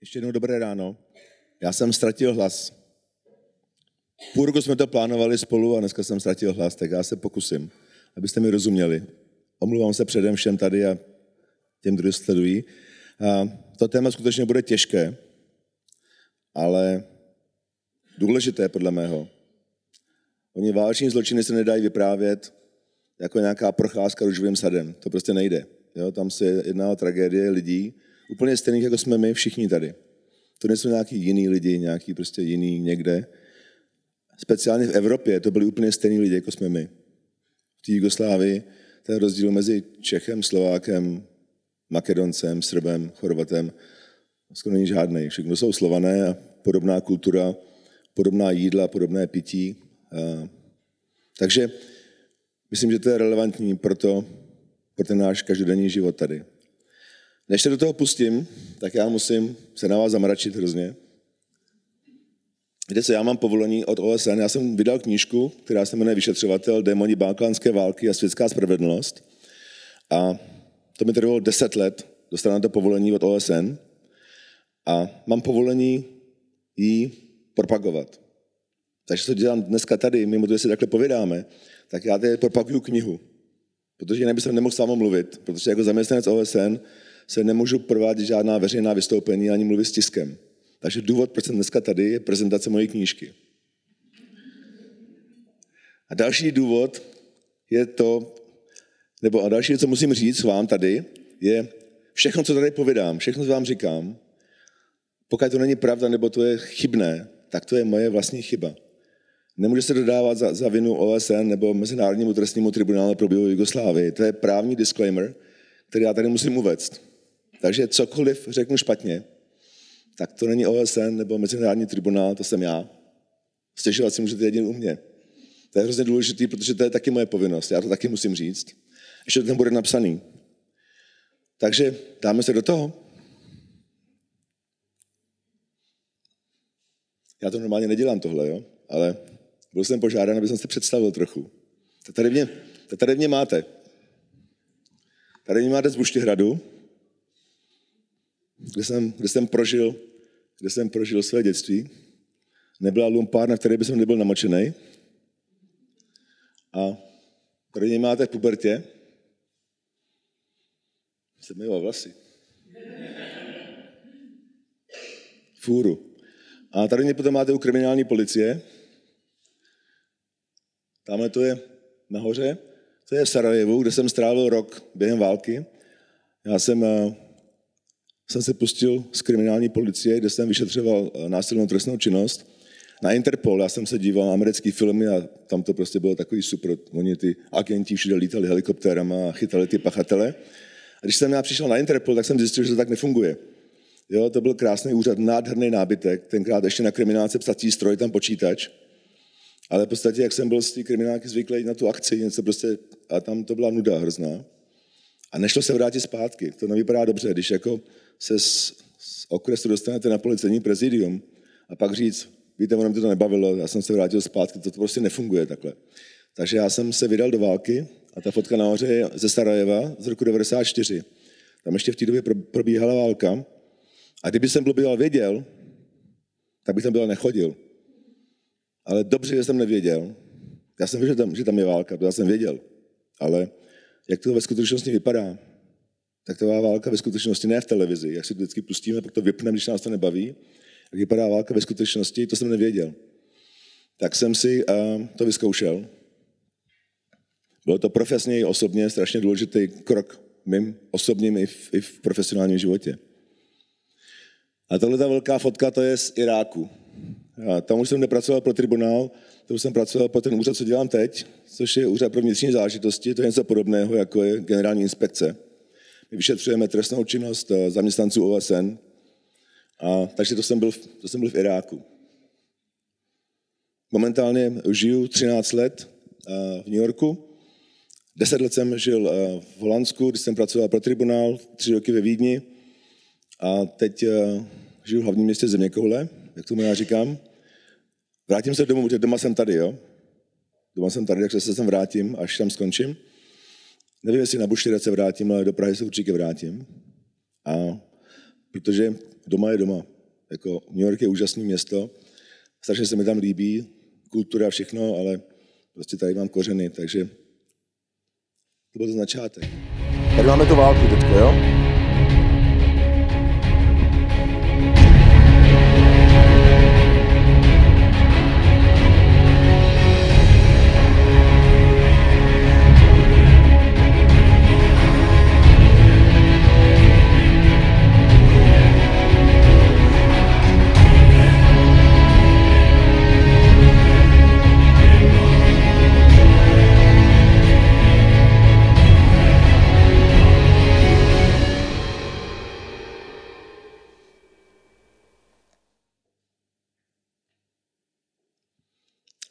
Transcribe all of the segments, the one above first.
Ještě jednou dobré ráno. Já jsem ztratil hlas. Půl roku jsme to plánovali spolu a dneska jsem ztratil hlas, tak já se pokusím, abyste mi rozuměli. Omluvám se předem všem tady a těm, kdo sledují. A to téma skutečně bude těžké, ale důležité podle mého. Oni váleční zločiny se nedají vyprávět jako nějaká procházka růžovým sadem. To prostě nejde. Jo? Tam se jedná o tragédie lidí, úplně stejných, jako jsme my všichni tady. To nejsou nějaký jiný lidi, nějaký prostě jiný někde. Speciálně v Evropě to byli úplně stejní lidi, jako jsme my. V té Jugoslávii ten rozdíl mezi Čechem, Slovákem, Makedoncem, Srbem, Chorvatem skoro není žádný. Všechno jsou slované a podobná kultura, podobná jídla, podobné pití. Takže myslím, že to je relevantní pro, to, pro ten náš každodenní život tady. Než se do toho pustím, tak já musím se na vás zamračit hrozně. Víte se, já mám povolení od OSN, já jsem vydal knížku, která se jmenuje Vyšetřovatel démoni balkánské války a světská spravedlnost. A to mi trvalo deset let, dostal na to povolení od OSN a mám povolení ji propagovat. Takže co dělám dneska tady, mimo to, že si takhle povídáme, tak já tady propaguju knihu. Protože jinak bych nemohl s vámi mluvit, protože jako zaměstnanec OSN se nemůžu provádět žádná veřejná vystoupení ani mluvit s tiskem. Takže důvod, proč jsem dneska tady, je prezentace mojí knížky. A další důvod je to, nebo a další, co musím říct vám tady, je všechno, co tady povídám, všechno, co vám říkám, pokud to není pravda, nebo to je chybné, tak to je moje vlastní chyba. Nemůže se dodávat za, za vinu OSN nebo Mezinárodnímu trestnímu tribunálu pro bývalou Jugoslávii. To je právní disclaimer, který já tady musím uvést. Takže cokoliv řeknu špatně, tak to není OSN nebo Mezinárodní tribunál, to jsem já. Stěžovat si můžete jedině u mě. To je hrozně důležité, protože to je taky moje povinnost. Já to taky musím říct. Ještě to tam bude napsaný. Takže dáme se do toho. Já to normálně nedělám tohle, jo? ale byl jsem požádán, aby jsem se představil trochu. To tady mě, to tady mě máte. Tady mě máte z Buštěhradu, kde jsem, kde jsem prožil, kde jsem prožil své dětství. Nebyla lumpárna, v které by jsem nebyl namočený. A tady mě máte v pubertě. Jsem měl vlasy. Fůru. A tady mě potom máte u kriminální policie. Tamhle to je nahoře. To je v Sarajevu, kde jsem strávil rok během války. Já jsem eh, jsem se pustil z kriminální policie, kde jsem vyšetřoval eh, násilnou trestnou činnost. Na Interpol, já jsem se díval na americké filmy a tam to prostě bylo takový super. Oni ty agenti všude lítali helikoptérama a chytali ty pachatele. A když jsem já přišel na Interpol, tak jsem zjistil, že to tak nefunguje. Jo, to byl krásný úřad, nádherný nábytek, tenkrát ještě na kriminálce psací stroj, tam počítač. Ale v podstatě, jak jsem byl z té kriminálky zvyklý na tu akci, něco prostě, a tam to byla nuda hrozná. A nešlo se vrátit zpátky. To nevypadá dobře, když jako se z, z okresu dostanete na policejní prezidium a pak říct, víte, ono mě to nebavilo, já jsem se vrátil zpátky, to, to prostě nefunguje takhle. Takže já jsem se vydal do války a ta fotka nahoře je ze Sarajeva z roku 94. Tam ještě v té době probíhala válka a kdyby jsem byl věděl, tak bych tam byl nechodil. Ale dobře, že jsem nevěděl. Já jsem věděl, že tam, že tam je válka, to já jsem věděl. Ale jak to ve skutečnosti vypadá, tak to válka ve skutečnosti ne v televizi, jak si to vždycky pustíme, pak to vypneme, když nás to nebaví. Jak vypadá válka ve skutečnosti, to jsem nevěděl. Tak jsem si uh, to vyzkoušel. Bylo to profesně i osobně strašně důležitý krok mým osobním i v, i v profesionálním životě. A tohle ta velká fotka, to je z Iráku. A tam už jsem nepracoval pro tribunál, už jsem pracoval pro ten úřad, co dělám teď, což je úřad pro vnitřní záležitosti, to je něco podobného, jako je generální inspekce. My vyšetřujeme trestnou činnost eh, zaměstnanců OSN, a, takže to jsem, byl, to jsem byl v Iráku. Momentálně žiju 13 let eh, v New Yorku. 10 let jsem žil eh, v Holandsku, když jsem pracoval pro tribunál, 3 roky ve Vídni. A teď žiju v hlavním městě Zeměkoule, jak tomu já říkám. Vrátím se domů, protože doma jsem tady, jo. Doma jsem tady, takže se sem vrátím, až tam skončím. Nevím, jestli na Buštěrec se vrátím, ale do Prahy se určitě vrátím. A protože doma je doma. Jako New York je úžasné město, strašně se mi tam líbí, kultura a všechno, ale prostě tady mám kořeny, takže to byl to začátek. Tady máme tu válku teďko, jo?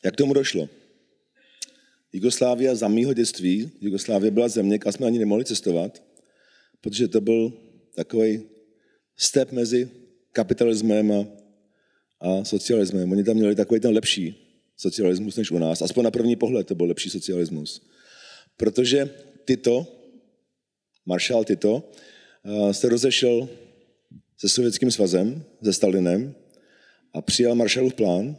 Jak tomu došlo? Jugoslávia za mýho dětství, Jugoslávia byla země, kam jsme ani nemohli cestovat, protože to byl takový step mezi kapitalismem a, a socialismem. Oni tam měli takový ten lepší socialismus než u nás. Aspoň na první pohled to byl lepší socialismus. Protože Tito, maršál Tito, eh, se rozešel se Sovětským svazem, se Stalinem a přijal Marshallův plán,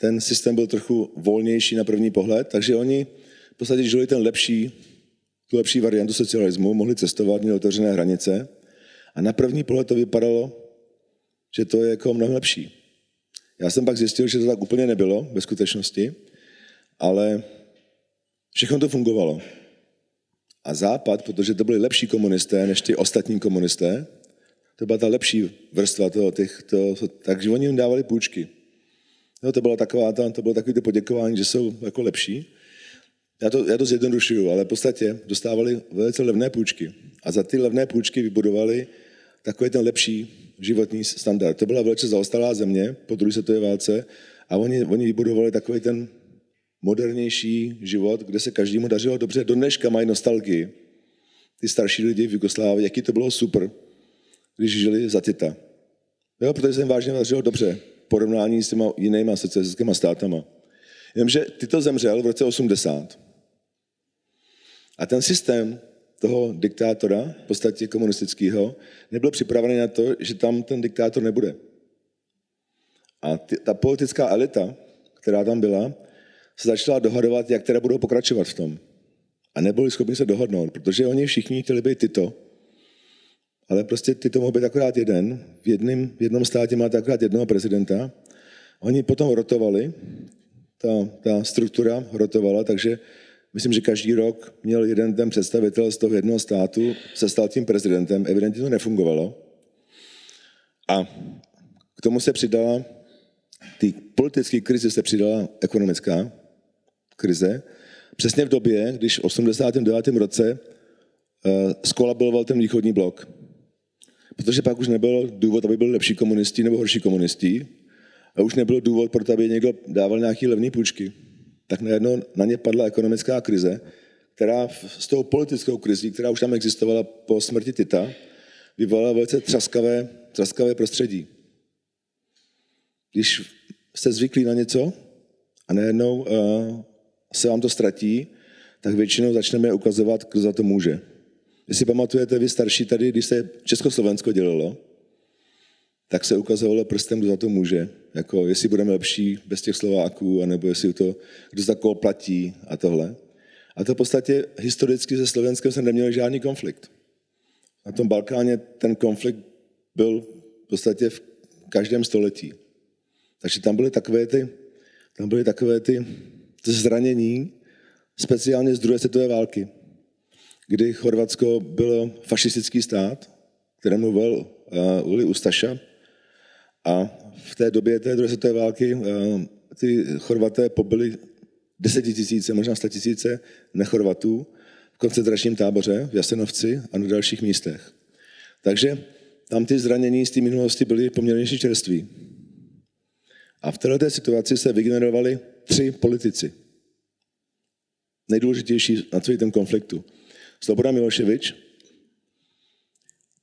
ten systém byl trochu volnější na první pohled, takže oni v podstatě žili ten lepší, tu lepší variantu socialismu, mohli cestovat, měli otevřené hranice a na první pohled to vypadalo, že to je jako mnohem lepší. Já jsem pak zjistil, že to tak úplně nebylo ve skutečnosti, ale všechno to fungovalo. A Západ, protože to byli lepší komunisté než ty ostatní komunisté, to byla ta lepší vrstva toho, těch, to, takže oni jim dávali půjčky. No, to, byla taková, ta, to bylo takové poděkování, že jsou jako lepší. Já to, já to zjednodušuju, ale v podstatě dostávali velice levné půjčky. A za ty levné půjčky vybudovali takový ten lepší životní standard. To byla velice zaostalá země po druhé světové válce a oni, oni vybudovali takový ten modernější život, kde se každému dařilo dobře. Do dneška mají nostalgii. Ty starší lidi v Jugoslávii, jaký to bylo super, když žili za Tita. Jo, protože se jim vážně dařilo dobře porovnání s těma jinýma socialistickými státama. Jenomže Tito zemřel v roce 80. A ten systém toho diktátora, v podstatě komunistického, nebyl připravený na to, že tam ten diktátor nebude. A ty, ta politická elita, která tam byla, se začala dohadovat, jak teda budou pokračovat v tom. A nebyli schopni se dohodnout, protože oni všichni chtěli být tyto, ale prostě ty to mohou být akorát jeden. V, jedným, v jednom státě máte akorát jednoho prezidenta. Oni potom rotovali, ta, ta struktura rotovala, takže myslím, že každý rok měl jeden ten představitel z toho jednoho státu, se stal tím prezidentem, evidentně to nefungovalo. A k tomu se přidala, ty politické krizi se přidala ekonomická krize, přesně v době, když v 89. roce skolaboval ten východní blok. Protože pak už nebyl důvod, aby byli lepší komunisti nebo horší komunisti. A už nebyl důvod pro to, aby někdo dával nějaké levné půjčky. Tak najednou na ně padla ekonomická krize, která s tou politickou krizí, která už tam existovala po smrti Tita, vyvolala velice třaskavé, třaskavé prostředí. Když jste zvyklí na něco a najednou uh, se vám to ztratí, tak většinou začneme ukazovat, kdo za to může. Jestli pamatujete vy starší tady, když se Československo dělalo, tak se ukazovalo prstem, kdo za to může. Jako jestli budeme lepší bez těch Slováků, anebo jestli to, kdo za koho platí a tohle. A to v podstatě historicky se Slovenskem se neměl žádný konflikt. Na tom Balkáně ten konflikt byl v podstatě v každém století. Takže tam byly takové ty, tam byly takové ty, ty zranění, speciálně z druhé světové války kdy Chorvatsko bylo fašistický stát, kterému vel uh, Uli Ustaša. A v té době té druhé světové války uh, ty Chorvaté pobyli desetitisíce, možná sta tisíce nechorvatů v koncentračním táboře v Jasenovci a na dalších místech. Takže tam ty zranění z té minulosti byly poměrně čerství. A v této situaci se vygenerovali tři politici. Nejdůležitější na celý ten konfliktu. Slobodan Miloševič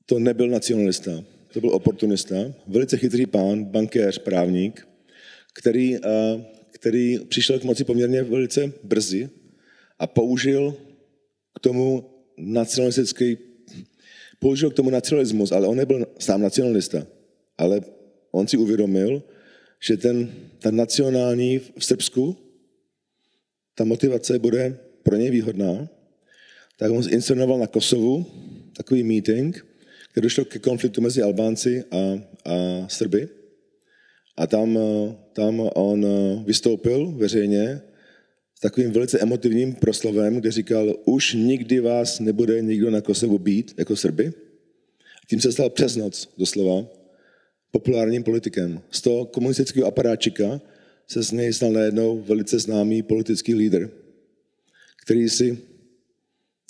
to nebyl nacionalista, to byl oportunista, velice chytrý pán, bankéř, právník, který, který přišel k moci poměrně velice brzy a použil k tomu nacionalistický Použil k tomu nacionalismus, ale on nebyl sám nacionalista. Ale on si uvědomil, že ten, ta nacionální v Srbsku, ta motivace bude pro něj výhodná, tak on inscenoval na Kosovu takový meeting, kde došlo ke konfliktu mezi Albánci a, a Srby. A tam, tam on vystoupil veřejně s takovým velice emotivním proslovem, kde říkal, už nikdy vás nebude nikdo na Kosovu být jako Srby. Tím se stal přes noc, doslova, populárním politikem. Z toho komunistického aparáčika se z něj stal najednou velice známý politický lídr, který si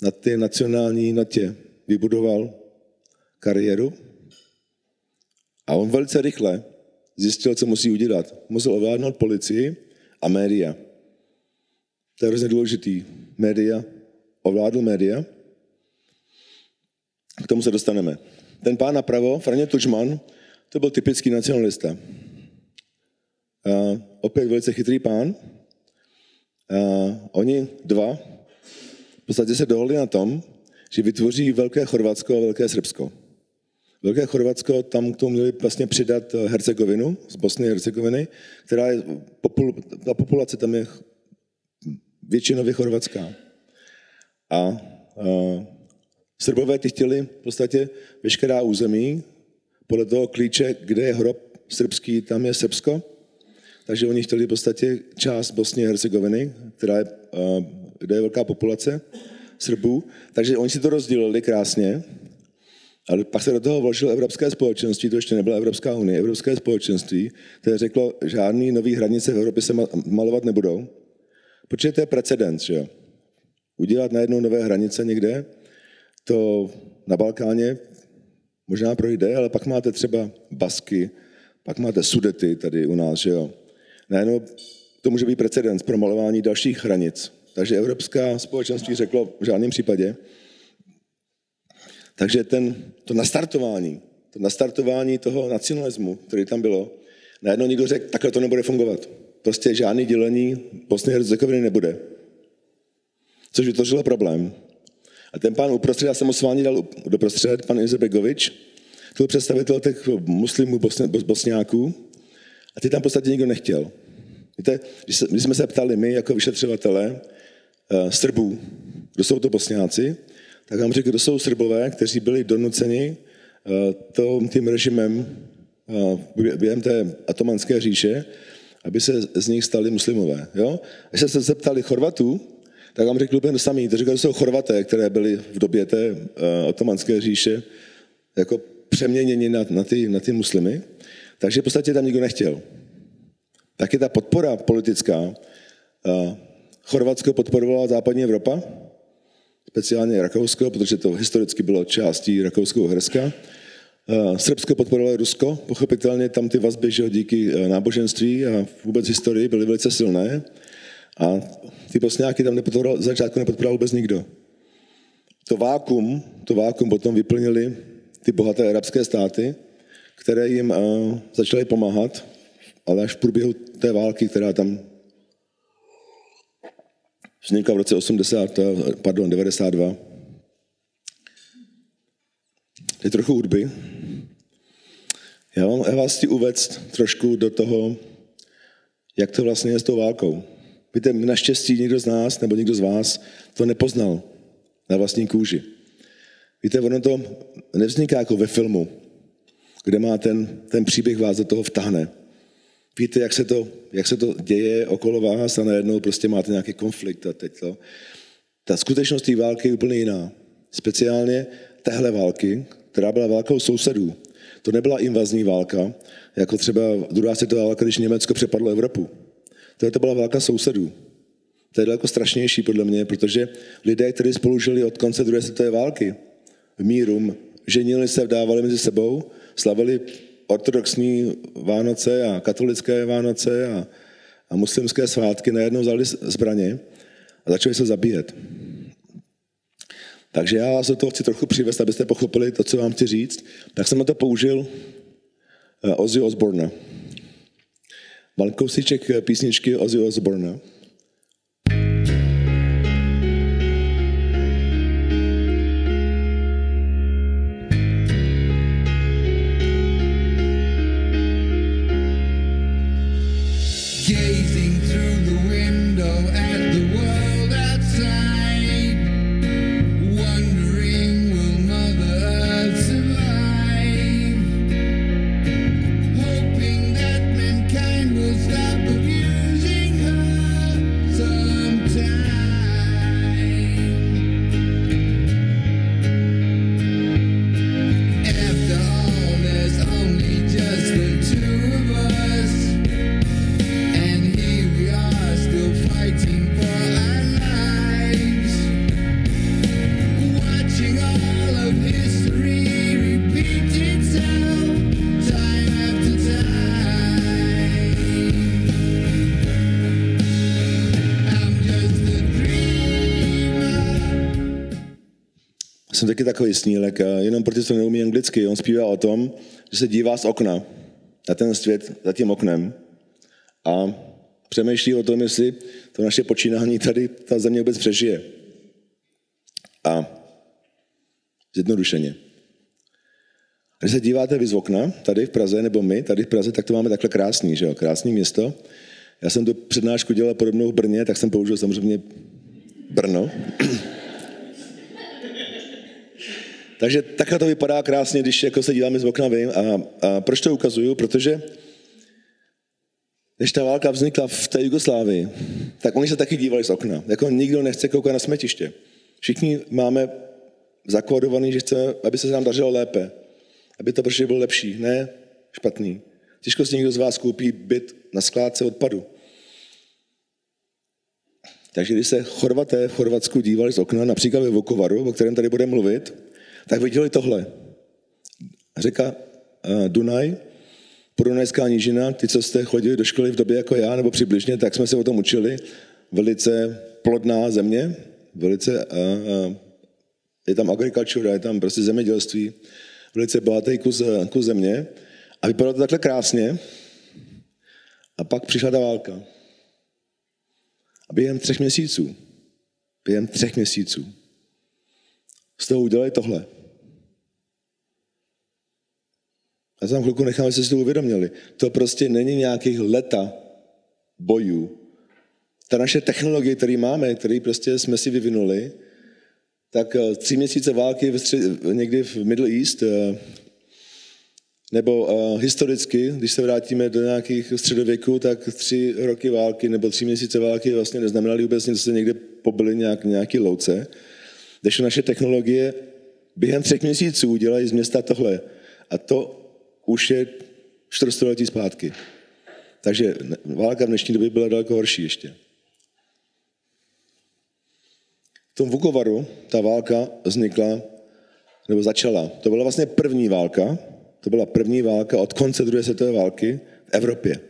na té nacionální notě vybudoval kariéru a on velice rychle zjistil, co musí udělat. Musel ovládnout policii a média. To je hrozně důležitý. Média, ovládl média. K tomu se dostaneme. Ten pán napravo, Franě Tučman, to byl typický nacionalista. A opět velice chytrý pán. A oni dva podstatě se dohodli na tom, že vytvoří Velké Chorvatsko a Velké Srbsko. Velké Chorvatsko, tam k tomu měli vlastně přidat Hercegovinu, z Bosny a Hercegoviny, která je, ta populace tam je většinově chorvatská. A, a Srbové ty chtěli v podstatě veškerá území, podle toho klíče, kde je hrob srbský, tam je Srbsko. Takže oni chtěli v podstatě část Bosny a Hercegoviny, která je, kde je velká populace Srbů. Takže oni si to rozdělili krásně, ale pak se do toho vložilo Evropské společenství, to ještě nebyla Evropská unie, Evropské společenství, které řeklo, že žádný nový hranice v Evropě se malovat nebudou, protože to je precedens, že jo. Udělat najednou nové hranice někde, to na Balkáně možná projde, ale pak máte třeba Basky, pak máte Sudety tady u nás, že jo. Najednou to může být precedens pro malování dalších hranic. Takže Evropská společenství řeklo v žádném případě. Takže ten, to nastartování, to nastartování toho nacionalismu, který tam bylo, najednou někdo řekl, takhle to nebude fungovat. Prostě žádný dělení Bosny a Hercegoviny nebude. Což vytvořilo problém. A ten pán uprostřed, já jsem ho s vámi dal doprostřed, pan Izebegovič, to byl představitel těch muslimů bosňáků a ty tam v podstatě nikdo nechtěl. Víte, když, se, když jsme se ptali my jako vyšetřovatelé uh, Srbů, kdo jsou to bosňáci, tak vám řekl, kdo jsou Srbové, kteří byli donuceni to, tím režimem uh, během té atomanské říše, aby se z nich stali muslimové. Jo? Když se zeptali Chorvatů, tak vám řekl úplně to samý. To říkali, že jsou Chorvaté, které byly v době té uh, otomanské říše jako přeměněni na, na, ty, na ty muslimy. Takže v podstatě tam nikdo nechtěl. Taky ta podpora politická. Uh, Chorvatsko podporovala západní Evropa, speciálně Rakousko, protože to historicky bylo částí Rakousko-Uherska. Uh, Srbsko podporovalo Rusko, pochopitelně tam ty vazby, že díky náboženství a vůbec historii byly velice silné. A ty bosňáky tam nepodporoval, začátku nepodporoval vůbec nikdo. To vákum, to vákum potom vyplnili ty bohaté arabské státy, které jim uh, začaly pomáhat, ale až v průběhu té války, která tam vznikla v roce 80, eh, pardon, 92. Je trochu hudby. Já, vám, já vás chci uvést trošku do toho, jak to vlastně je s tou válkou. Víte, naštěstí někdo z nás nebo někdo z vás to nepoznal na vlastní kůži. Víte, ono to nevzniká jako ve filmu, kde má ten, ten příběh vás do toho vtahne. Víte, jak se, to, jak se to děje okolo vás a najednou prostě máte nějaký konflikt a teď to. Ta skutečnost té války je úplně jiná. Speciálně téhle války, která byla válkou sousedů. To nebyla invazní válka, jako třeba druhá světová válka, když Německo přepadlo Evropu. To, to byla válka sousedů. To je daleko strašnější podle mě, protože lidé, kteří spolu žili od konce druhé světové války v míru, ženili se, vdávali mezi sebou, slavili ortodoxní Vánoce a katolické Vánoce a, a muslimské svátky, najednou vzali zbraně a začali se zabíjet. Takže já vás do toho chci trochu přivést, abyste pochopili to, co vám chci říct. Tak jsem na to použil uh, Ozzy Osbourne. Mal kousíček písničky Ozzy Osbourne. Takový snílek, jenom protože to neumí anglicky. On zpívá o tom, že se dívá z okna na ten svět za tím oknem a přemýšlí o tom, jestli to naše počínání tady ta země vůbec přežije. A zjednodušeně. Když se díváte vy z okna, tady v Praze, nebo my, tady v Praze, tak to máme takhle krásný, že jo? Krásný město. Já jsem tu přednášku dělal podobnou v Brně, tak jsem použil samozřejmě Brno. Takže takhle to vypadá krásně, když jako se díváme z okna vím. A, a proč to ukazuju? Protože když ta válka vznikla v té Jugoslávii, tak oni se taky dívali z okna. Jako nikdo nechce koukat na smetiště. Všichni máme zakódovaný, že chceme, aby se nám dařilo lépe. Aby to prostě bylo lepší, ne špatný. Těžko si někdo z vás koupí byt na skládce odpadu. Takže když se Chorvaté v Chorvatsku dívali z okna, například ve Vokovaru, o kterém tady budeme mluvit, tak viděli tohle. Řeka uh, Dunaj, Podunajská nížina, ty, co jste chodili do školy v době jako já, nebo přibližně, tak jsme se o tom učili. Velice plodná země, velice, uh, uh, je tam agrikultura, je tam prostě zemědělství, velice bohatý kus, kus země. A vypadalo to takhle krásně. A pak přišla ta válka. A během třech měsíců, během třech měsíců, z toho udělali tohle. A za chvilku nechám, aby si to uvědomili. To prostě není nějakých leta bojů. Ta naše technologie, které máme, které prostě jsme si vyvinuli, tak eh, tři měsíce války ve střed, někdy v Middle East, eh, nebo uh, historicky, když se vrátíme do nějakých středověků, tak tři roky války nebo tři měsíce války vlastně neznamenaly vůbec nic, se někde pobyly nějak, nějaký louce. Když naše technologie během třech měsíců dělají z města tohle. A to už je čtvrtstoletí zpátky. Takže válka v dnešní době byla daleko horší ještě. V tom Vukovaru ta válka vznikla, nebo začala. To byla vlastně první válka, to byla první válka od konce druhé světové války v Evropě.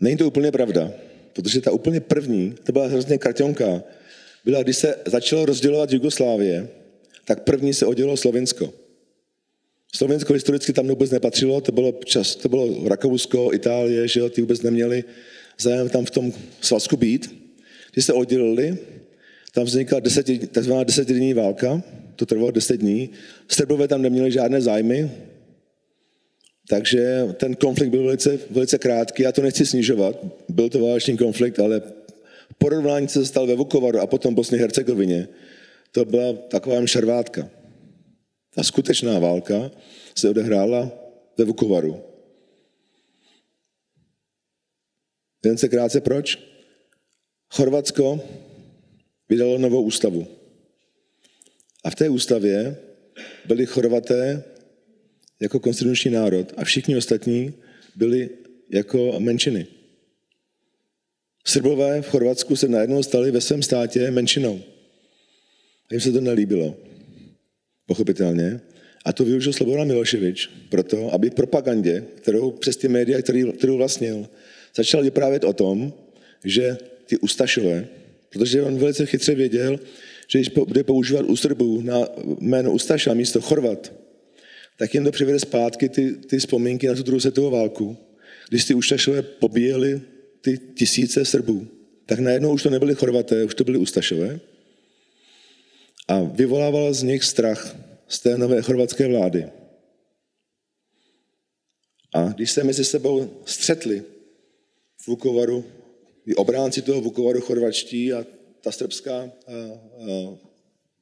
Není to úplně pravda, protože ta úplně první, to byla hrozně kartonka, byla, když se začalo rozdělovat Jugoslávie, tak první se oddělilo Slovensko. Slovensko historicky tam vůbec nepatřilo, to bylo, čas, to bylo Rakousko, Itálie, že jo, ty vůbec neměli zájem tam v tom svazku být. Když se oddělili, tam vznikla deset, takzvaná desetidenní válka, to trvalo deset dní. Srbové tam neměli žádné zájmy, takže ten konflikt byl velice, velice krátký. Já to nechci snižovat, byl to válečný konflikt, ale porovnání se stal ve Vukovaru a potom Bosně Hercegovině, to byla taková šarvátka. Ta skutečná válka se odehrála ve Vukovaru. Jen se krátce proč? Chorvatsko vydalo novou ústavu. A v té ústavě byli Chorvaté jako konstituční národ a všichni ostatní byli jako menšiny. Srbové v Chorvatsku se najednou stali ve svém státě menšinou. A jim se to nelíbilo. Pochopitelně. A to využil Slobodan Miloševič proto, aby propagandě, kterou přes ty média, který, kterou vlastnil, začal vyprávět o tom, že ty Ustašové, protože on velice chytře věděl, že když bude používat u Srbů na jméno Ustaša místo Chorvat, tak jen to přivede zpátky ty, ty vzpomínky na tu druhou světovou válku, když ty Ustašové pobíjeli ty tisíce Srbů. Tak najednou už to nebyly Chorvaté, už to byly Ustašové. A vyvolával z nich strach z té nové chorvatské vlády. A když se mezi sebou střetli v Vukovaru, i obránci toho Vukovaru chorvačtí a ta srbská a, a,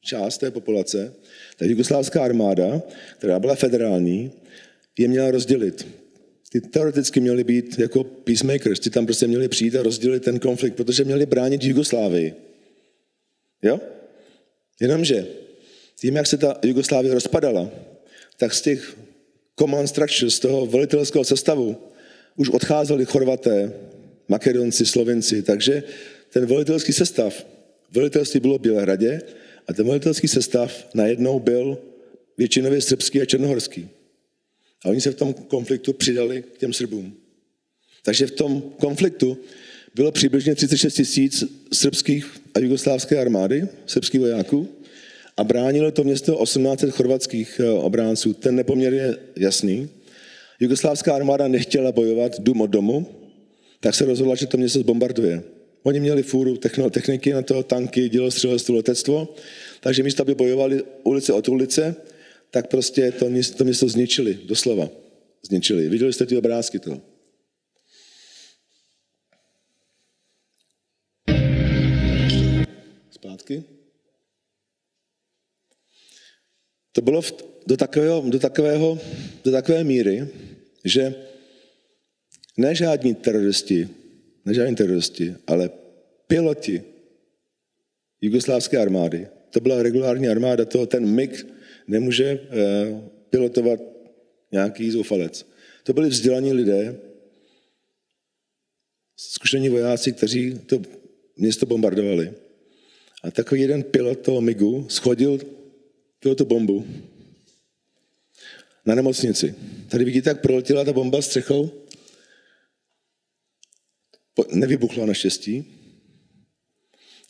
část té populace, ta jugoslávská armáda, která byla federální, je měla rozdělit. Ty teoreticky měli být jako peacemakers, ty tam prostě měli přijít a rozdělit ten konflikt, protože měli bránit Jugoslávii. Jo? Jenomže tím, jak se ta Jugoslávie rozpadala, tak z těch command structures, z toho velitelského sestavu, už odcházeli Chorvaté, Makedonci, Slovenci, takže ten velitelský sestav, velitelství bylo v Bělehradě a ten velitelský sestav najednou byl většinově srbský a černohorský. A oni se v tom konfliktu přidali k těm Srbům. Takže v tom konfliktu bylo přibližně 36 tisíc srbských a jugoslávské armády, srbských vojáků, a bránilo to město 1800 chorvatských eh, obránců. Ten nepoměr je jasný. Jugoslávská armáda nechtěla bojovat dům od domu, tak se rozhodla, že to město zbombarduje. Oni měli fůru techniky na to, tanky, dělostřelectvo, letectvo, takže místo, aby bojovali ulice od ulice, tak prostě to město, to město zničili, doslova zničili. Viděli jste ty obrázky toho? Zpátky. To bylo do, takového, do, takového, do takové míry, že ne žádní teroristi, ne žádní teroristi, ale piloti jugoslávské armády, to byla regulární armáda, toho ten MIG nemůže eh, pilotovat nějaký zoufalec. To byli vzdělaní lidé, zkušení vojáci, kteří to město bombardovali. A takový jeden pilot toho MIGu schodil tu bombu na nemocnici. Tady vidíte, jak proletěla ta bomba střechou. Nevybuchla naštěstí,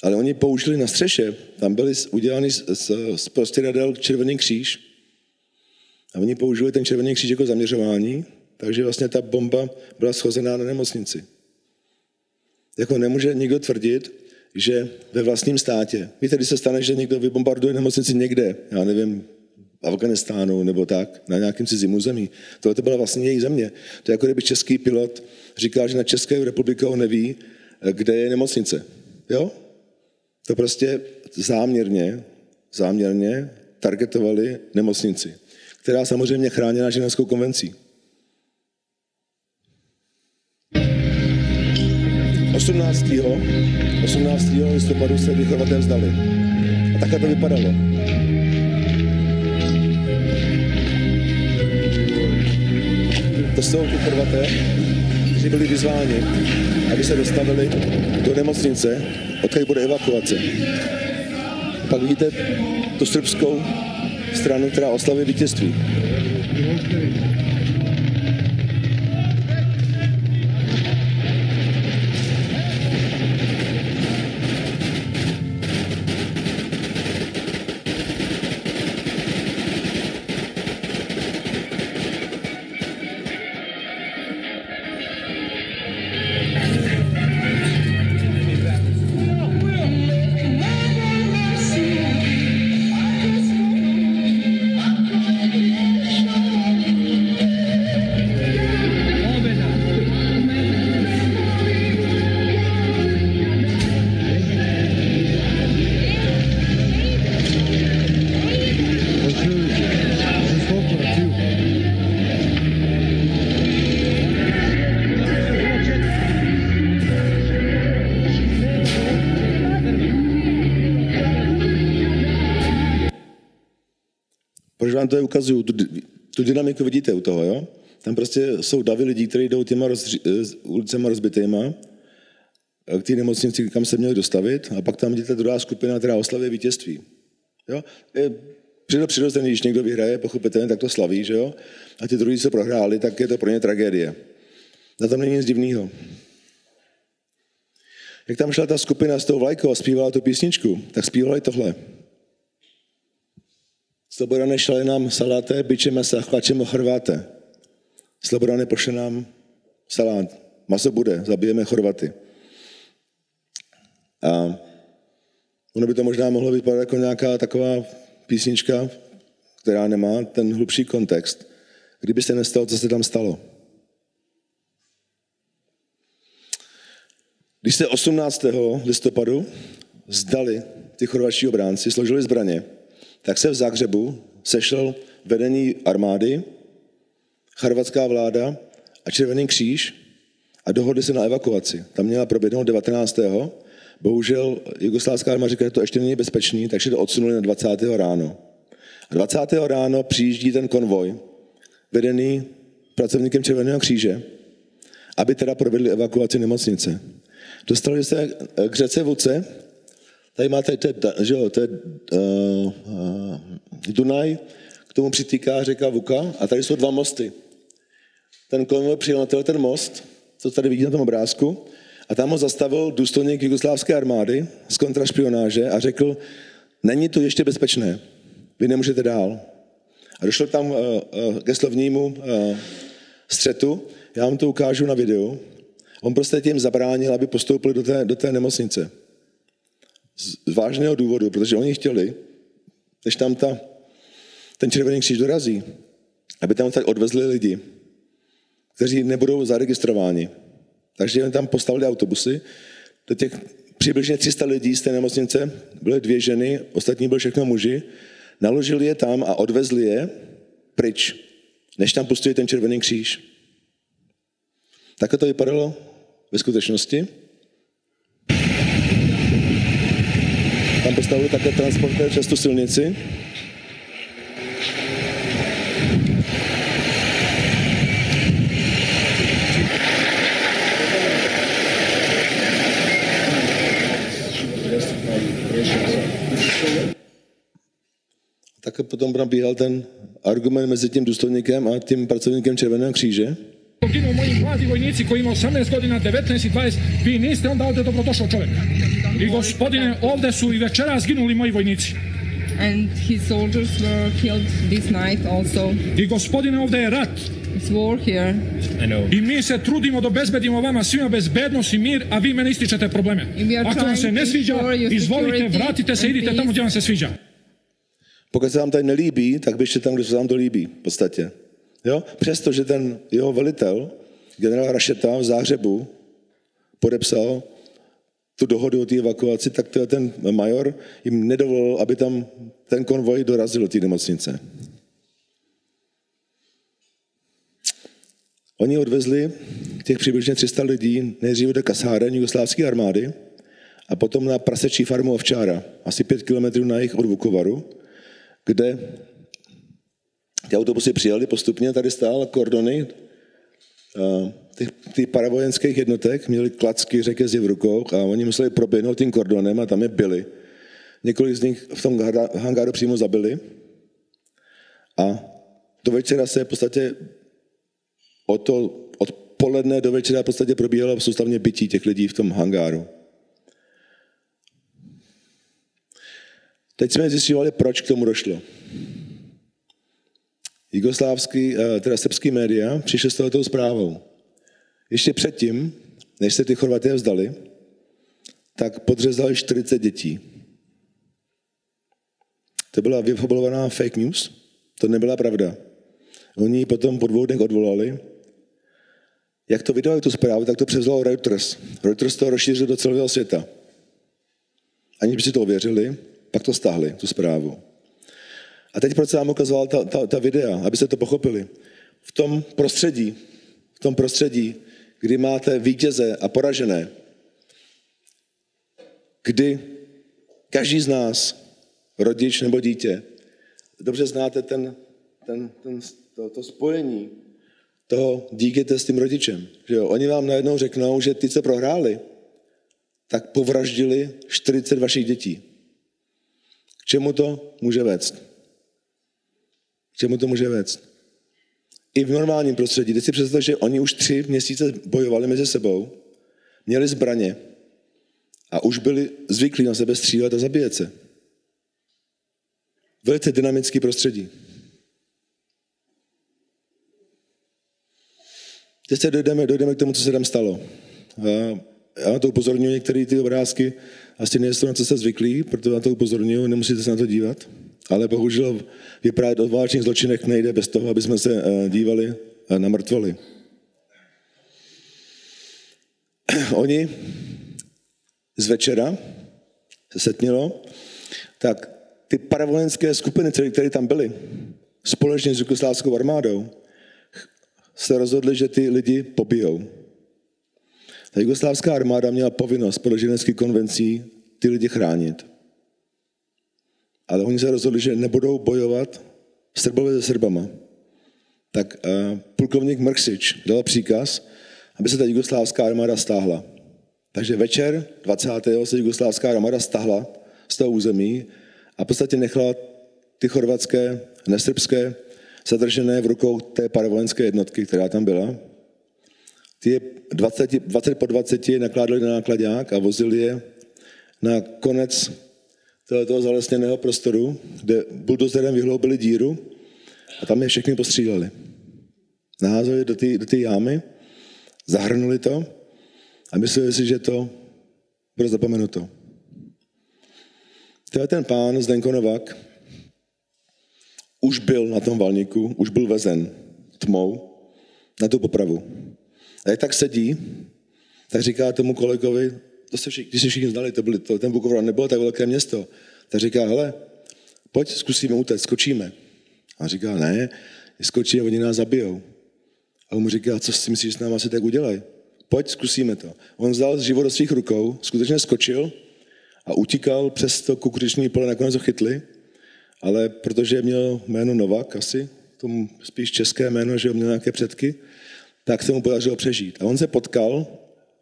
ale oni použili na střeše, tam byly udělány z, z, z prostěradel červený kříž a oni použili ten červený kříž jako zaměřování, takže vlastně ta bomba byla schozená na nemocnici. Jako nemůže nikdo tvrdit, že ve vlastním státě. Víte, když se stane, že někdo vybombarduje nemocnici někde, já nevím, v Afganistánu nebo tak, na nějakém cizím území. Tohle to byla vlastně její země. To je jako kdyby český pilot říkal, že na České republice on neví, kde je nemocnice. Jo? To prostě záměrně, záměrně targetovali nemocnici, která samozřejmě chráněna ženevskou konvencí. 18. 18. listopadu se Chorvaté vzdali. A takhle to vypadalo. To jsou ty Chorvaté, kteří byli vyzváni, aby se dostavili do nemocnice, odkud bude evakuace. Pak vidíte tu srbskou stranu, která oslavuje vítězství. To je ukazuju, tu, tu dynamiku vidíte u toho, jo? Tam prostě jsou davy lidí, kteří jdou těma roz, eh, ulicema rozbitýma, eh, k té nemocnici, kam se měli dostavit, a pak tam vidíte druhá skupina, která oslavuje vítězství. Jo? Je přirozený, když někdo vyhraje, pochopitelně, tak to slaví, že jo? A ty druhý, co prohráli, tak je to pro ně tragédie. Na tom není nic divného. Jak tam šla ta skupina s tou vlajkou a zpívala tu písničku, tak zpívali tohle. Slobodane šle nám saláte, byčeme se, chlačeme Chorváte. Slobodane pošle nám salát. Maso bude, zabijeme Chorvaty. A ono by to možná mohlo vypadat jako nějaká taková písnička, která nemá ten hlubší kontext, kdyby se nestalo, co se tam stalo. Když se 18. listopadu zdali ty chorvačtí obránci, složili zbraně, tak se v Zagřebu sešel vedení armády, charvatská vláda a Červený kříž a dohodli se na evakuaci. Tam měla proběhnout 19. Bohužel jugoslávská armáda říká, že to ještě není bezpečný, takže to odsunuli na 20. ráno. A 20. ráno přijíždí ten konvoj, vedený pracovníkem Červeného kříže, aby teda provedli evakuaci nemocnice. Dostali se k řece Vuce, Tady máte, to je, že jo, to je uh, uh, Dunaj, k tomu přitýká řeka Vuka a tady jsou dva mosty. Ten konvoj přijel na ten most, co tady vidíte na tom obrázku, a tam ho zastavil důstojník jugoslávské armády z kontrašpionáže a řekl, není to ještě bezpečné, vy nemůžete dál. A došlo tam uh, uh, ke slovnímu uh, střetu, já vám to ukážu na videu. On prostě tím zabránil, aby postoupili do té, do té nemocnice. Z vážného důvodu, protože oni chtěli, než tam ta, ten červený kříž dorazí, aby tam tak odvezli lidi, kteří nebudou zaregistrováni. Takže oni tam postavili autobusy, do těch přibližně 300 lidí z té nemocnice, byly dvě ženy, ostatní byly všechno muži, naložili je tam a odvezli je pryč, než tam pustili ten červený kříž. Takhle to vypadalo ve skutečnosti. Tam postavili také transportér přes tu silnici. Tak potom nabíhal ten argument mezi tím důstojníkem a tím pracovníkem Červeného kříže. Ginu moji mladi vojnici koji ima 18 godina, 19 i 20, vi niste onda ovde dobrodošao čovjek. I gospodine, ovde su i večeras ginuli moji vojnici. and his soldiers were killed this night also. I gospodine, ovde je rat. It's war here. I mi se trudimo da obezbedimo vama svima bezbednost i mir, a vi mene ističete probleme. Ako vam se ne sviđa, izvolite, vratite se, and idite tamo gdje vam se sviđa. Pokud se vám tady nelíbí, tak běžte tam, kde se vám to líbí, v podstatě. Jo? Přestože ten jeho velitel, generál Rašeta v Záhřebu, podepsal tu dohodu o té evakuaci, tak ten major jim nedovolil, aby tam ten konvoj dorazil do té nemocnice. Oni odvezli těch přibližně 300 lidí nejdříve do kasáren jugoslávské armády a potom na prasečí farmu Ovčára, asi pět kilometrů na jich od Vukovaru, kde ty autobusy přijeli postupně, tady stál kordony těch, těch paravojenských jednotek, měli klacky řetězy v rukou a oni museli proběhnout tím kordonem a tam je byli. Několik z nich v tom hangáru přímo zabili a do večera se v podstatě od, to, od poledne do večera v podstatě probíhalo soustavně bytí těch lidí v tom hangáru. Teď jsme zjistili, proč k tomu došlo. Jugoslávský, eh, teda srbský média přišli s touto zprávou. Ještě předtím, než se ty Chorvaté vzdali, tak podřezali 40 dětí. To byla vyfabulovaná fake news, to nebyla pravda. Oni ji potom po dvou dnech odvolali. Jak to vydali tu zprávu, tak to převzal Reuters. Reuters to rozšířil do celého světa. Aniž by si to ověřili, pak to stáhli, tu zprávu. A teď proč jsem vám ukazoval ta, ta, ta videa, abyste to pochopili. V tom prostředí, v tom prostředí, kdy máte vítěze a poražené, kdy každý z nás, rodič nebo dítě, dobře znáte ten, ten, ten, to, to spojení toho dítěte s tím rodičem. Že jo? Oni vám najednou řeknou, že ty, co prohráli, tak povraždili 40 vašich dětí. K čemu to může vést? K čemu to může vést? I v normálním prostředí. Teď si představte, že oni už tři měsíce bojovali mezi sebou, měli zbraně a už byli zvyklí na sebe střílet a zabíjet se. Velice dynamický prostředí. Teď se dojdeme, dojdeme k tomu, co se tam stalo. Já na to upozorňuji, některé ty obrázky asi nejsou na co jste zvyklí, proto na to upozorňuji, nemusíte se na to dívat. Ale bohužel vyprávět o válečných zločinech nejde bez toho, aby jsme se eh, dívali eh, na mrtvoly. Oni z večera se setnilo, tak ty paravojenské skupiny, které tam byly, společně s jugoslávskou armádou, se rozhodli, že ty lidi pobijou. Ta jugoslávská armáda měla povinnost podle ženevských konvencí ty lidi chránit. Ale oni se rozhodli, že nebudou bojovat Srbové se Srbama. Tak uh, plukovník Mrksič dal příkaz, aby se ta jugoslávská armáda stáhla. Takže večer 20. se jugoslávská armáda stáhla z toho území a v podstatě nechala ty chorvatské, nesrbské, zadržené v rukou té paravojenské jednotky, která tam byla. Ty je 20, 20 po 20 nakládali na nákladák a vozili je na konec toho, zalesněného prostoru, kde buldozerem vyhloubili díru a tam je všechny postříleli. Naházeli do té do jámy, zahrnuli to a mysleli si, že to bude zapomenuto. To je ten pán Zdenko Novak, už byl na tom valníku, už byl vezen tmou na tu popravu. A jak tak sedí, tak říká tomu kolegovi, to se všichni, když se všichni znali, to byli, to, ten Bukovrad nebylo tak velké město, tak říká, hele, pojď, zkusíme utéct, skočíme. A říká, ne, skočí a oni nás zabijou. A on mu říká, co si myslíš, že s námi asi tak udělají? Pojď, zkusíme to. On vzal život do svých rukou, skutečně skočil a utíkal přes to kukuřiční pole, nakonec ho chytli, ale protože měl jméno Novak asi, tomu spíš české jméno, že měl nějaké předky, tak se mu podařilo přežít. A on se potkal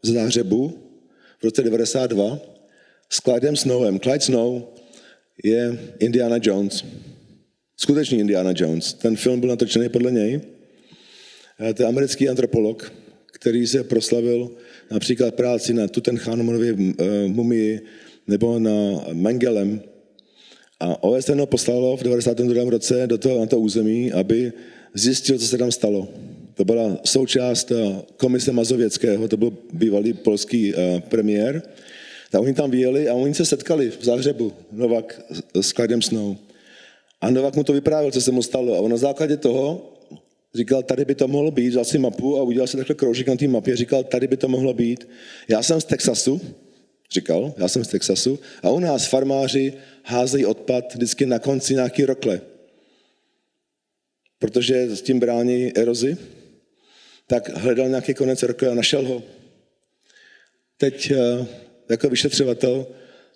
v záhřebu v roce 92 s Clydem Snowem. Clyde Snow je Indiana Jones. Skutečný Indiana Jones. Ten film byl natočený podle něj. To je americký antropolog, který se proslavil například práci na Tutenchamonově eh, mumii nebo na Mengelem. A OSN ho poslalo v 92. roce do toho, na to území, aby zjistil, co se tam stalo. To byla součást eh, komise Mazověckého, to byl bývalý polský eh, premiér. Tak oni tam vyjeli a oni se setkali v Záhřebu, Novak s Clydem Snow. A Novak mu to vyprávěl, co se mu stalo. A on na základě toho říkal, tady by to mohlo být, vzal si mapu a udělal si takhle kroužek na té mapě, říkal, tady by to mohlo být. Já jsem z Texasu, říkal, já jsem z Texasu, a u nás farmáři házejí odpad vždycky na konci nějaký rokle, protože s tím brání erozi, tak hledal nějaký konec rokle a našel ho. Teď eh, jako vyšetřovatel,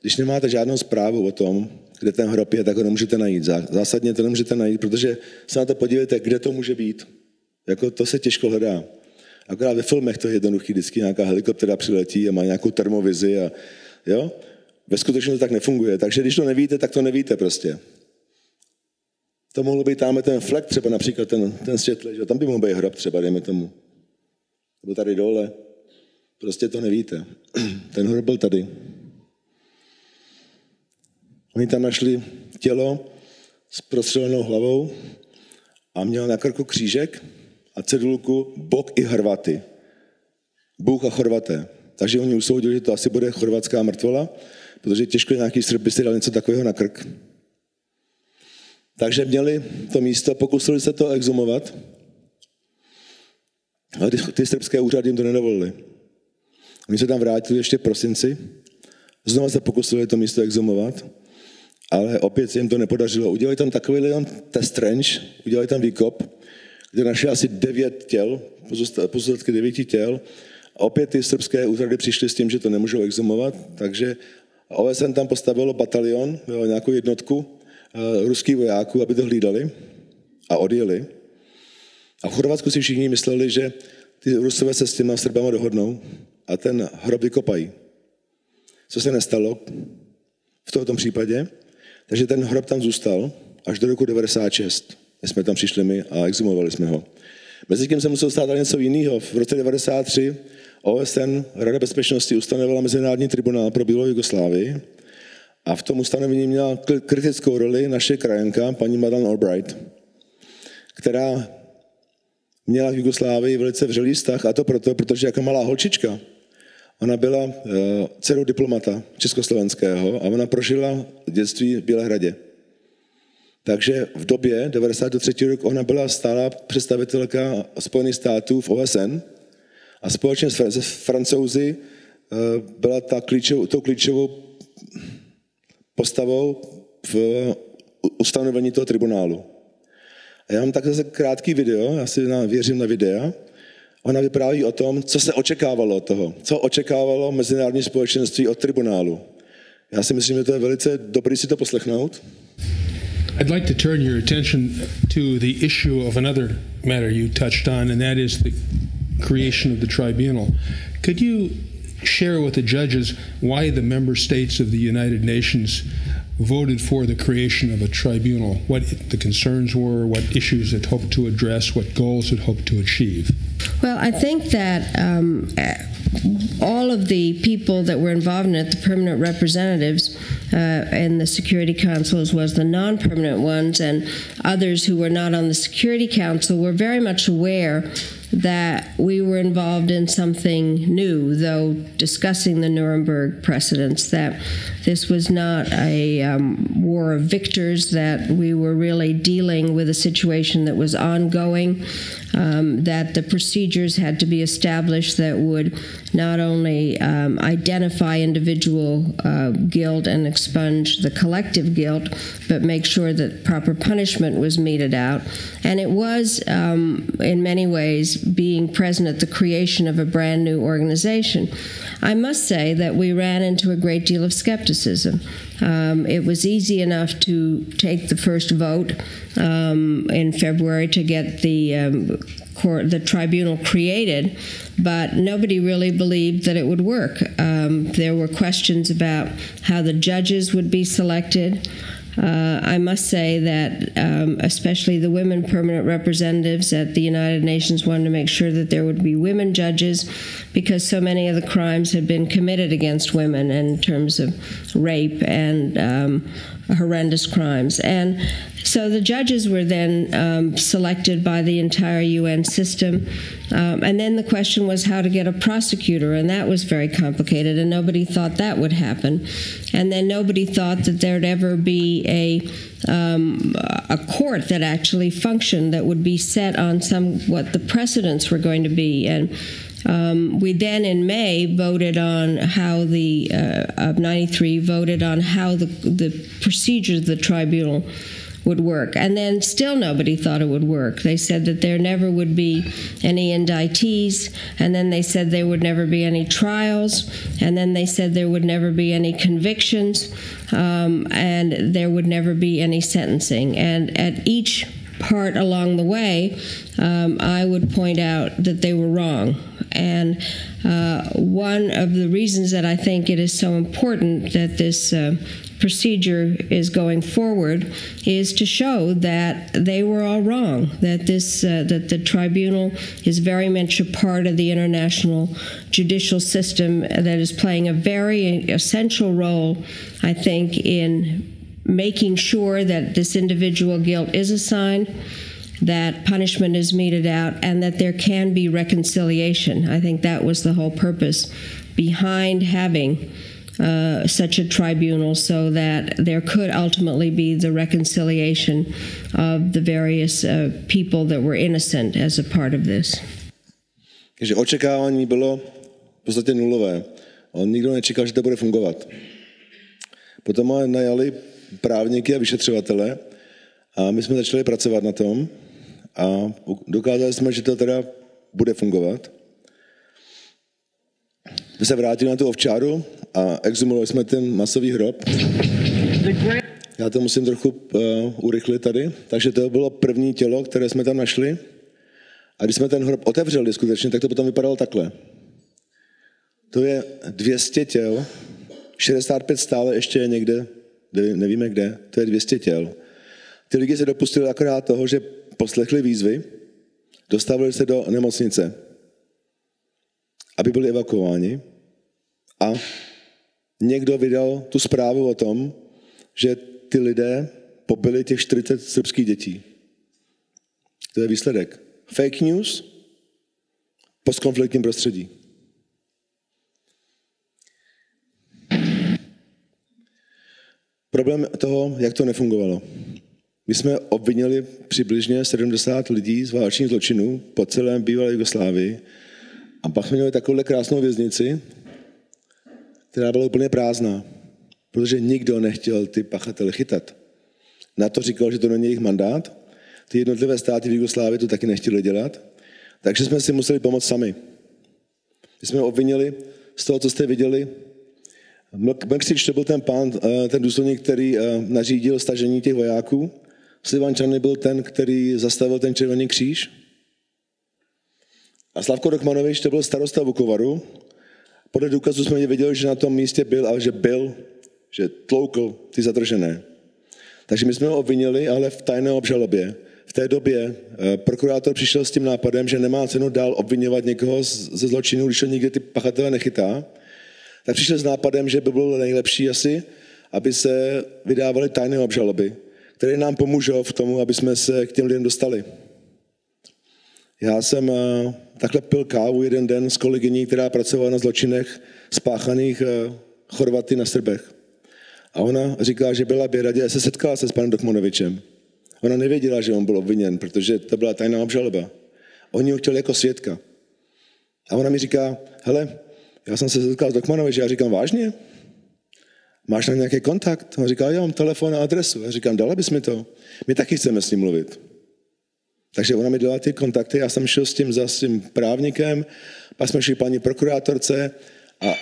když nemáte žádnou zprávu o tom, kde ten hrob je, tak ho nemůžete najít. Zásadně to nemůžete najít, protože se na to podívejte, kde to může být. Jako to se těžko hledá. Akorát ve filmech to je jednoduchý, vždycky nějaká helikoptera přiletí a má nějakou termovizi a jo. Ve skutečnosti to tak nefunguje. Takže když to nevíte, tak to nevíte prostě. To mohlo být tam ten flek, třeba například ten, ten světle, že tam by mohl být hrob třeba, dejme tomu. Nebo tady dole. Prostě to nevíte. Ten hrob byl tady. Oni tam našli tělo s prostřelenou hlavou a měl na krku křížek a cedulku Bok i Hrvaty. Bůh a Chorvaté. Takže oni usoudili, že to asi bude chorvatská mrtvola, protože těžko nějaký Srb by si dal něco takového na krk. Takže měli to místo, pokusili se to exhumovat, ale ty, ty srbské úřady jim to nedovolili. Oni se tam vrátili ještě v prosinci, znovu se pokusili to místo exhumovat, ale opět se jim to nepodařilo. Udělali tam takový test range, udělali tam výkop, kde našli asi devět těl, pozůstatky devěti těl. A opět ty srbské úřady přišly s tím, že to nemůžou exhumovat, takže OSN tam postavilo batalion, nějakou jednotku uh, ruských vojáků, aby to hlídali a odjeli. A v Chorvatsku si všichni mysleli, že ty Rusové se s těma Srbama dohodnou a ten hrob vykopají. Co se nestalo v tomto případě? Takže ten hrob tam zůstal až do roku 96. My jsme tam přišli my a exhumovali jsme ho. Mezi tím se musel stát něco jiného. V roce 93 OSN, Rada bezpečnosti, ustanovila Mezinárodní tribunál pro bývalou Jugoslávii a v tom ustanovení měla kritickou roli naše krajenka, paní Madeleine Albright, která měla v Jugoslávii velice vřelý vztah a to proto, protože jako malá holčička Ona byla uh, dcerou diplomata československého a ona prožila dětství v Bělehradě. Takže v době 93. roku ona byla stála představitelka Spojených států v OSN a společně s francouzi uh, byla ta klíčov, tou klíčovou postavou v ustanovení toho tribunálu. A já mám tak zase krátký video, já si na, věřím na videa, Ona vypráví o tom, co se očekávalo od toho, co očekávalo mezinárodní společenství od tribunálu. Já si myslím, že to je velice dobrý si to poslechnout. I'd like to turn your attention to the issue of another matter you touched on, and that is the creation of the tribunal. Could you share with the judges why the member states of the United Nations voted for the creation of a tribunal, what the concerns were, what issues it hoped to address, what goals it hoped to achieve? Well, I think that um, all of the people that were involved in it, the permanent representatives, uh, in the Security Council as well as the non permanent ones, and others who were not on the Security Council were very much aware that we were involved in something new, though discussing the Nuremberg precedents, that this was not a um, war of victors, that we were really dealing with a situation that was ongoing, um, that the procedures had to be established that would not only um, identify individual uh, guilt and expunge the collective guilt, but make sure that proper punishment was meted out. And it was, um, in many ways, being present at the creation of a brand new organization. I must say that we ran into a great deal of skepticism. Um, it was easy enough to take the first vote um, in February to get the um, court, the tribunal created, but nobody really believed that it would work. Um, there were questions about how the judges would be selected. Uh, I must say that, um, especially the women permanent representatives at the United Nations wanted to make sure that there would be women judges because so many of the crimes had been committed against women in terms of rape and um, horrendous crimes. And so the judges were then um, selected by the entire UN system. Um, and then the question was how to get a prosecutor, and that was very complicated, and nobody thought that would happen. And then nobody thought that there'd ever be a, um, a court that actually functioned that would be set on some what the precedents were going to be. And um, we then in May voted on how the uh, of '93 voted on how the the procedures of the tribunal would work, and then still nobody thought it would work. They said that there never would be any indictees, and then they said there would never be any trials, and then they said there would never be any convictions, um, and there would never be any sentencing. And at each part along the way, um, I would point out that they were wrong. And uh, one of the reasons that I think it is so important that this uh, procedure is going forward is to show that they were all wrong. That this uh, that the tribunal is very much a part of the international judicial system that is playing a very essential role, I think, in making sure that this individual guilt is assigned that punishment is meted out and that there can be reconciliation. I think that was the whole purpose behind having uh, such a tribunal so that there could ultimately be the reconciliation of the various uh, people that were innocent as a part of this. Takže očekávání bylo v podstatě nulové. On nikdo nečekal, že to bude fungovat. Potom najali právníky a vyšetřovatele a my jsme začali pracovat na tom a dokázali jsme, že to teda bude fungovat. My se vrátili na tu ovčáru a exhumovali jsme ten masový hrob. Já to musím trochu uh, urychlit tady. Takže to bylo první tělo, které jsme tam našli. A když jsme ten hrob otevřeli skutečně, tak to potom vypadalo takhle. To je 200 těl, 65 stále ještě je někde, nevíme kde, to je 200 těl. Ty lidi se dopustili akorát toho, že poslechli výzvy, dostavili se do nemocnice, aby byli evakuováni a někdo vydal tu zprávu o tom, že ty lidé pobili těch 40 srbských dětí. To je výsledek. Fake news postkonfliktním prostředí. Problém toho, jak to nefungovalo. My jsme obvinili přibližně 70 lidí z válečných zločinů po celém bývalé Jugoslávii a pak jsme měli takovou krásnou věznici, která byla úplně prázdná, protože nikdo nechtěl ty pachatele chytat. Na to říkal, že to není jejich mandát. Ty jednotlivé státy v Jugoslávii to taky nechtěli dělat. Takže jsme si museli pomoct sami. My jsme obvinili z toho, co jste viděli. Mekřič to byl ten pán, eh, ten důstojník, který eh, nařídil stažení těch vojáků. Slivan Černý byl ten, který zastavil ten červený kříž. A Slavko Dokmanovič to byl starosta Vukovaru. Podle důkazu jsme věděli, že na tom místě byl, ale že byl, že tloukl ty zadržené. Takže my jsme ho obvinili, ale v tajné obžalobě. V té době eh, prokurátor přišel s tím nápadem, že nemá cenu dál obvinovat někoho ze zločinu, když ho nikdy ty pachatele nechytá. Tak přišel s nápadem, že by bylo nejlepší asi, aby se vydávaly tajné obžaloby, které nám pomůžou v tomu, aby jsme se k těm lidem dostali. Já jsem eh, takhle pil kávu jeden den s kolegyní, která pracovala na zločinech spáchaných eh, Chorvaty na Srbech. A ona říká, že byla v radě a se setkala se s panem Dokmanovičem. Ona nevěděla, že on byl obviněn, protože to byla tajná obžaloba. Oni ho chtěli jako svědka. A ona mi říká, hele, já jsem se setkal s Dokmanovičem, já říkám, vážně? Máš tam nějaký kontakt? On říká, já mám telefon a adresu. Já říkám, dala bys mi to? My taky chceme s ním mluvit. Takže ona mi dala ty kontakty, já jsem šel s tím za tím právníkem, pak jsme šli paní prokurátorce a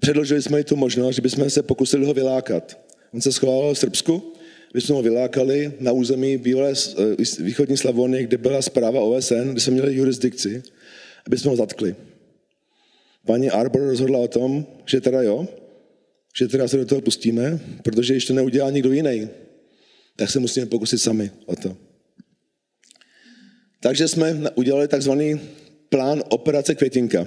předložili jsme jí tu možnost, že bychom se pokusili ho vylákat. On se schoval v Srbsku, my jsme ho vylákali na území bývalé eh, východní Slavony, kde byla zpráva OSN, kde jsme měli jurisdikci, aby jsme ho zatkli. Paní Arbor rozhodla o tom, že teda jo, že teda se do toho pustíme, protože když to neudělá nikdo jiný, tak se musíme pokusit sami o to. Takže jsme udělali takzvaný plán operace Květinka.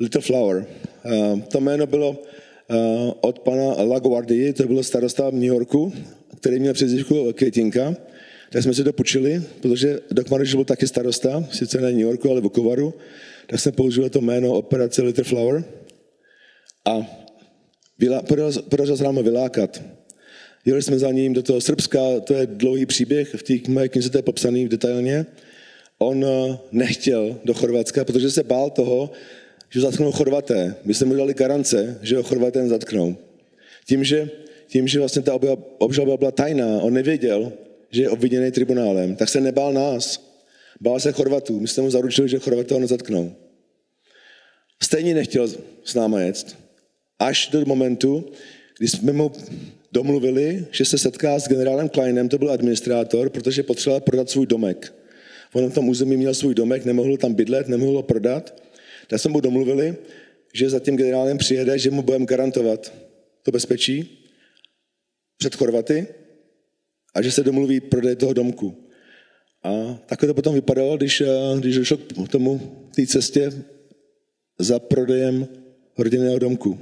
Little Flower. Eh, to jméno bylo eh, od pana Laguardi, to bylo starosta v New Yorku, který měl přezdívku Květinka. Tak jsme si to počili, protože Doc Marish byl taky starosta, sice ne New Yorku, ale v Kovaru. Tak jsme použili to jméno operace Little Flower. A podařilo se nám vylákat. Jeli jsme za ním do toho Srbska, to je dlouhý příběh, v té moje knize to je popsaný detailně. On eh, nechtěl do Chorvatska, protože se bál toho, že zatknou Chorvaté. My jsme mu dali garance, že ho Chorvaté zatknou. Tím, že, tím, že vlastně ta obžaloba byla tajná, on nevěděl, že je obviněný tribunálem, tak se nebál nás. Bál se Chorvatů. My jsme mu zaručili, že Chorvaté ho nezatknou. Stejně nechtěl s náma jet. Až do momentu, kdy jsme mu domluvili, že se setká s generálem Kleinem, to byl administrátor, protože potřeboval prodat svůj domek. On v tom území měl svůj domek, nemohl tam bydlet, nemohl ho prodat. Tak jsme mu domluvili, že za tím generálem přijede, že mu budeme garantovat to bezpečí před Chorvaty a že se domluví prodej toho domku. A takhle to potom vypadalo, když, eh, když došlo k tomu, té cestě za prodejem rodinného domku.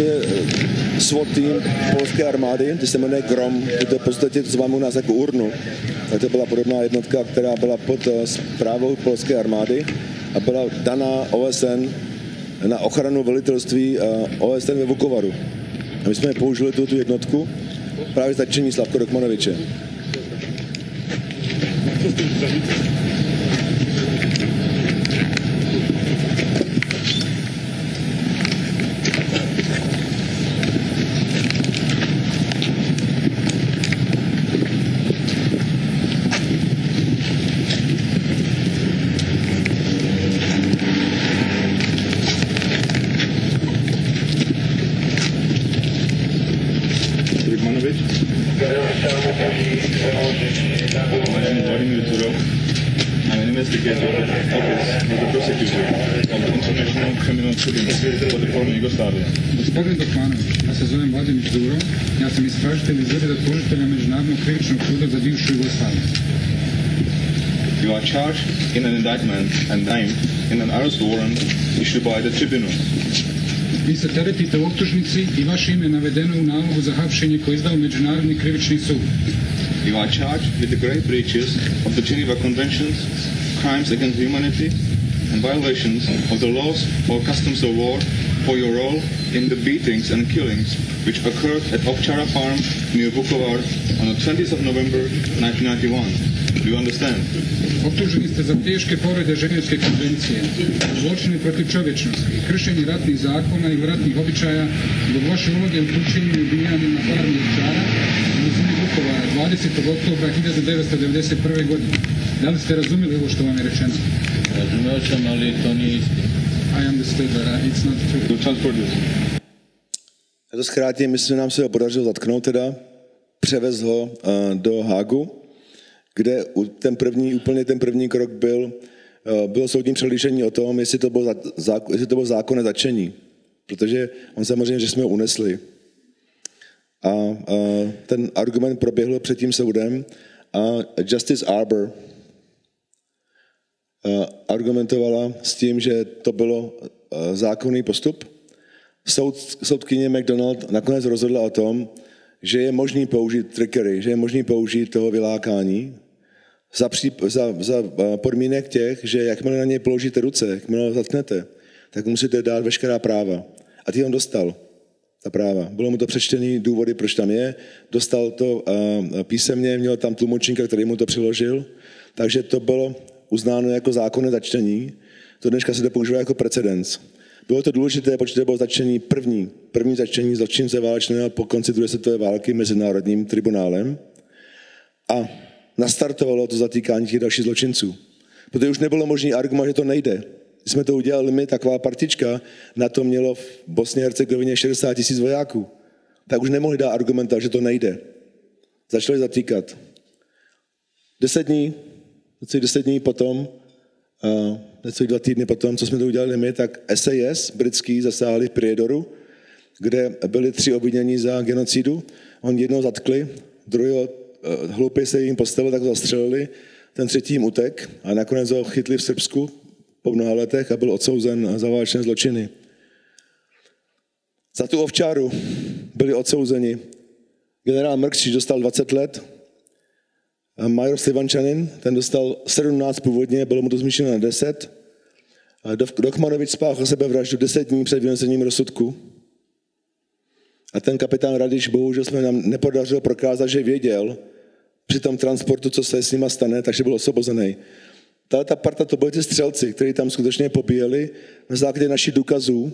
to je eh, SWAT tým polské armády, ty se jmenuje GROM, to je v podstatě, to u nás jako URNU. A to byla podobná jednotka, která byla pod zprávou eh, polské armády a byla daná OSN na ochranu velitelství eh, OSN ve Vukovaru. A my jsme použili tu, tu jednotku právě začení Slavko Rokmanoviče. You are charged in an indictment and named in an arrest warrant issued by the tribunal. Vi se teretite u optužnici i vaše ime navedeno u nalogu za hapšenje koje izdao Međunarodni krivični sud. You are charged with the grave breaches of the Geneva Conventions, crimes against humanity, and violations of the laws or customs of war for your role in the beatings and killings which occurred at Ovčara farm near Vukovar on the 20th of November 1991. Do you understand? Optuženi ste za teške povrede Ženevske konvencije, zločine protiv čovječnosti, kršenje ratnih zakona i ratnih običaja zbog vaše uloge u pučenju i ubijanju na farmi Ovčara u blizini Vukovara 20. oktobra 1991. godine. Da li ste razumjeli ovo što vam je rečeno? Razumeo sam, ali to nije istina. I understood that uh, it's not true. To transport this. Já to zkrátím, myslím, nám se ho podařilo zatknout teda, převez ho uh, do Hágu, kde ten první, úplně ten první krok byl, uh, bylo soudní přelížení o tom, jestli to bylo, za, zák, jestli to bylo zákonné začení. Protože on samozřejmě, že jsme ho unesli. A uh, ten argument proběhl před tím soudem a Justice Arbor argumentovala s tím, že to bylo uh, zákonný postup. Soud, soudkyně McDonald nakonec rozhodla o tom, že je možný použít trickery, že je možný použít toho vylákání za, pří, za, za eh, podmínek těch, že jakmile na něj položíte ruce, jakmile ho zatknete, tak musíte dát veškerá práva. A ty on dostal, ta práva. Bylo mu to přečtený důvody, proč tam je, dostal to písemně, měl tam tlumočníka, který mu to přiložil, takže to bylo uznáno jako zákonné začtení. To dneška se to používá jako precedens. Bylo to důležité, protože to bylo začtení první, první začtení zločince válečného po konci druhé světové války mezinárodním tribunálem a nastartovalo to zatýkání těch dalších zločinců. Protože už nebylo možný argument, že to nejde. Když jsme to udělali my, taková partička, na to mělo v Bosně a Hercegovině 60 tisíc vojáků. Tak už nemohli dát argumenta, že to nejde. Začali zatýkat. Deset dní, necelých deset dní potom, uh, necelých dva týdny potom, co jsme to udělali my, tak SAS britský zasáhli v Priedoru, kde byli tři obvinění za genocidu. On jednoho zatkli, druhého uh, hloupě se jim postavil, tak zastřelili, ten třetí jim utek a nakonec ho chytli v Srbsku po mnoha letech a byl odsouzen za válečné zločiny. Za tu ovčáru byli odsouzeni. Generál Mrkšič dostal 20 let, major Slivančanin, ten dostal 17 původně, bylo mu to zmíšeno na 10. A Dov- Dokmanovič spáchal sebevraždu 10 dní před vynesením rozsudku. A ten kapitán Radiš, bohužel jsme nám nepodařilo prokázat, že věděl při tom transportu, co se s nima stane, takže byl osvobozený. Ta, ta parta, to byli ty střelci, kteří tam skutečně pobíjeli na základě našich důkazů,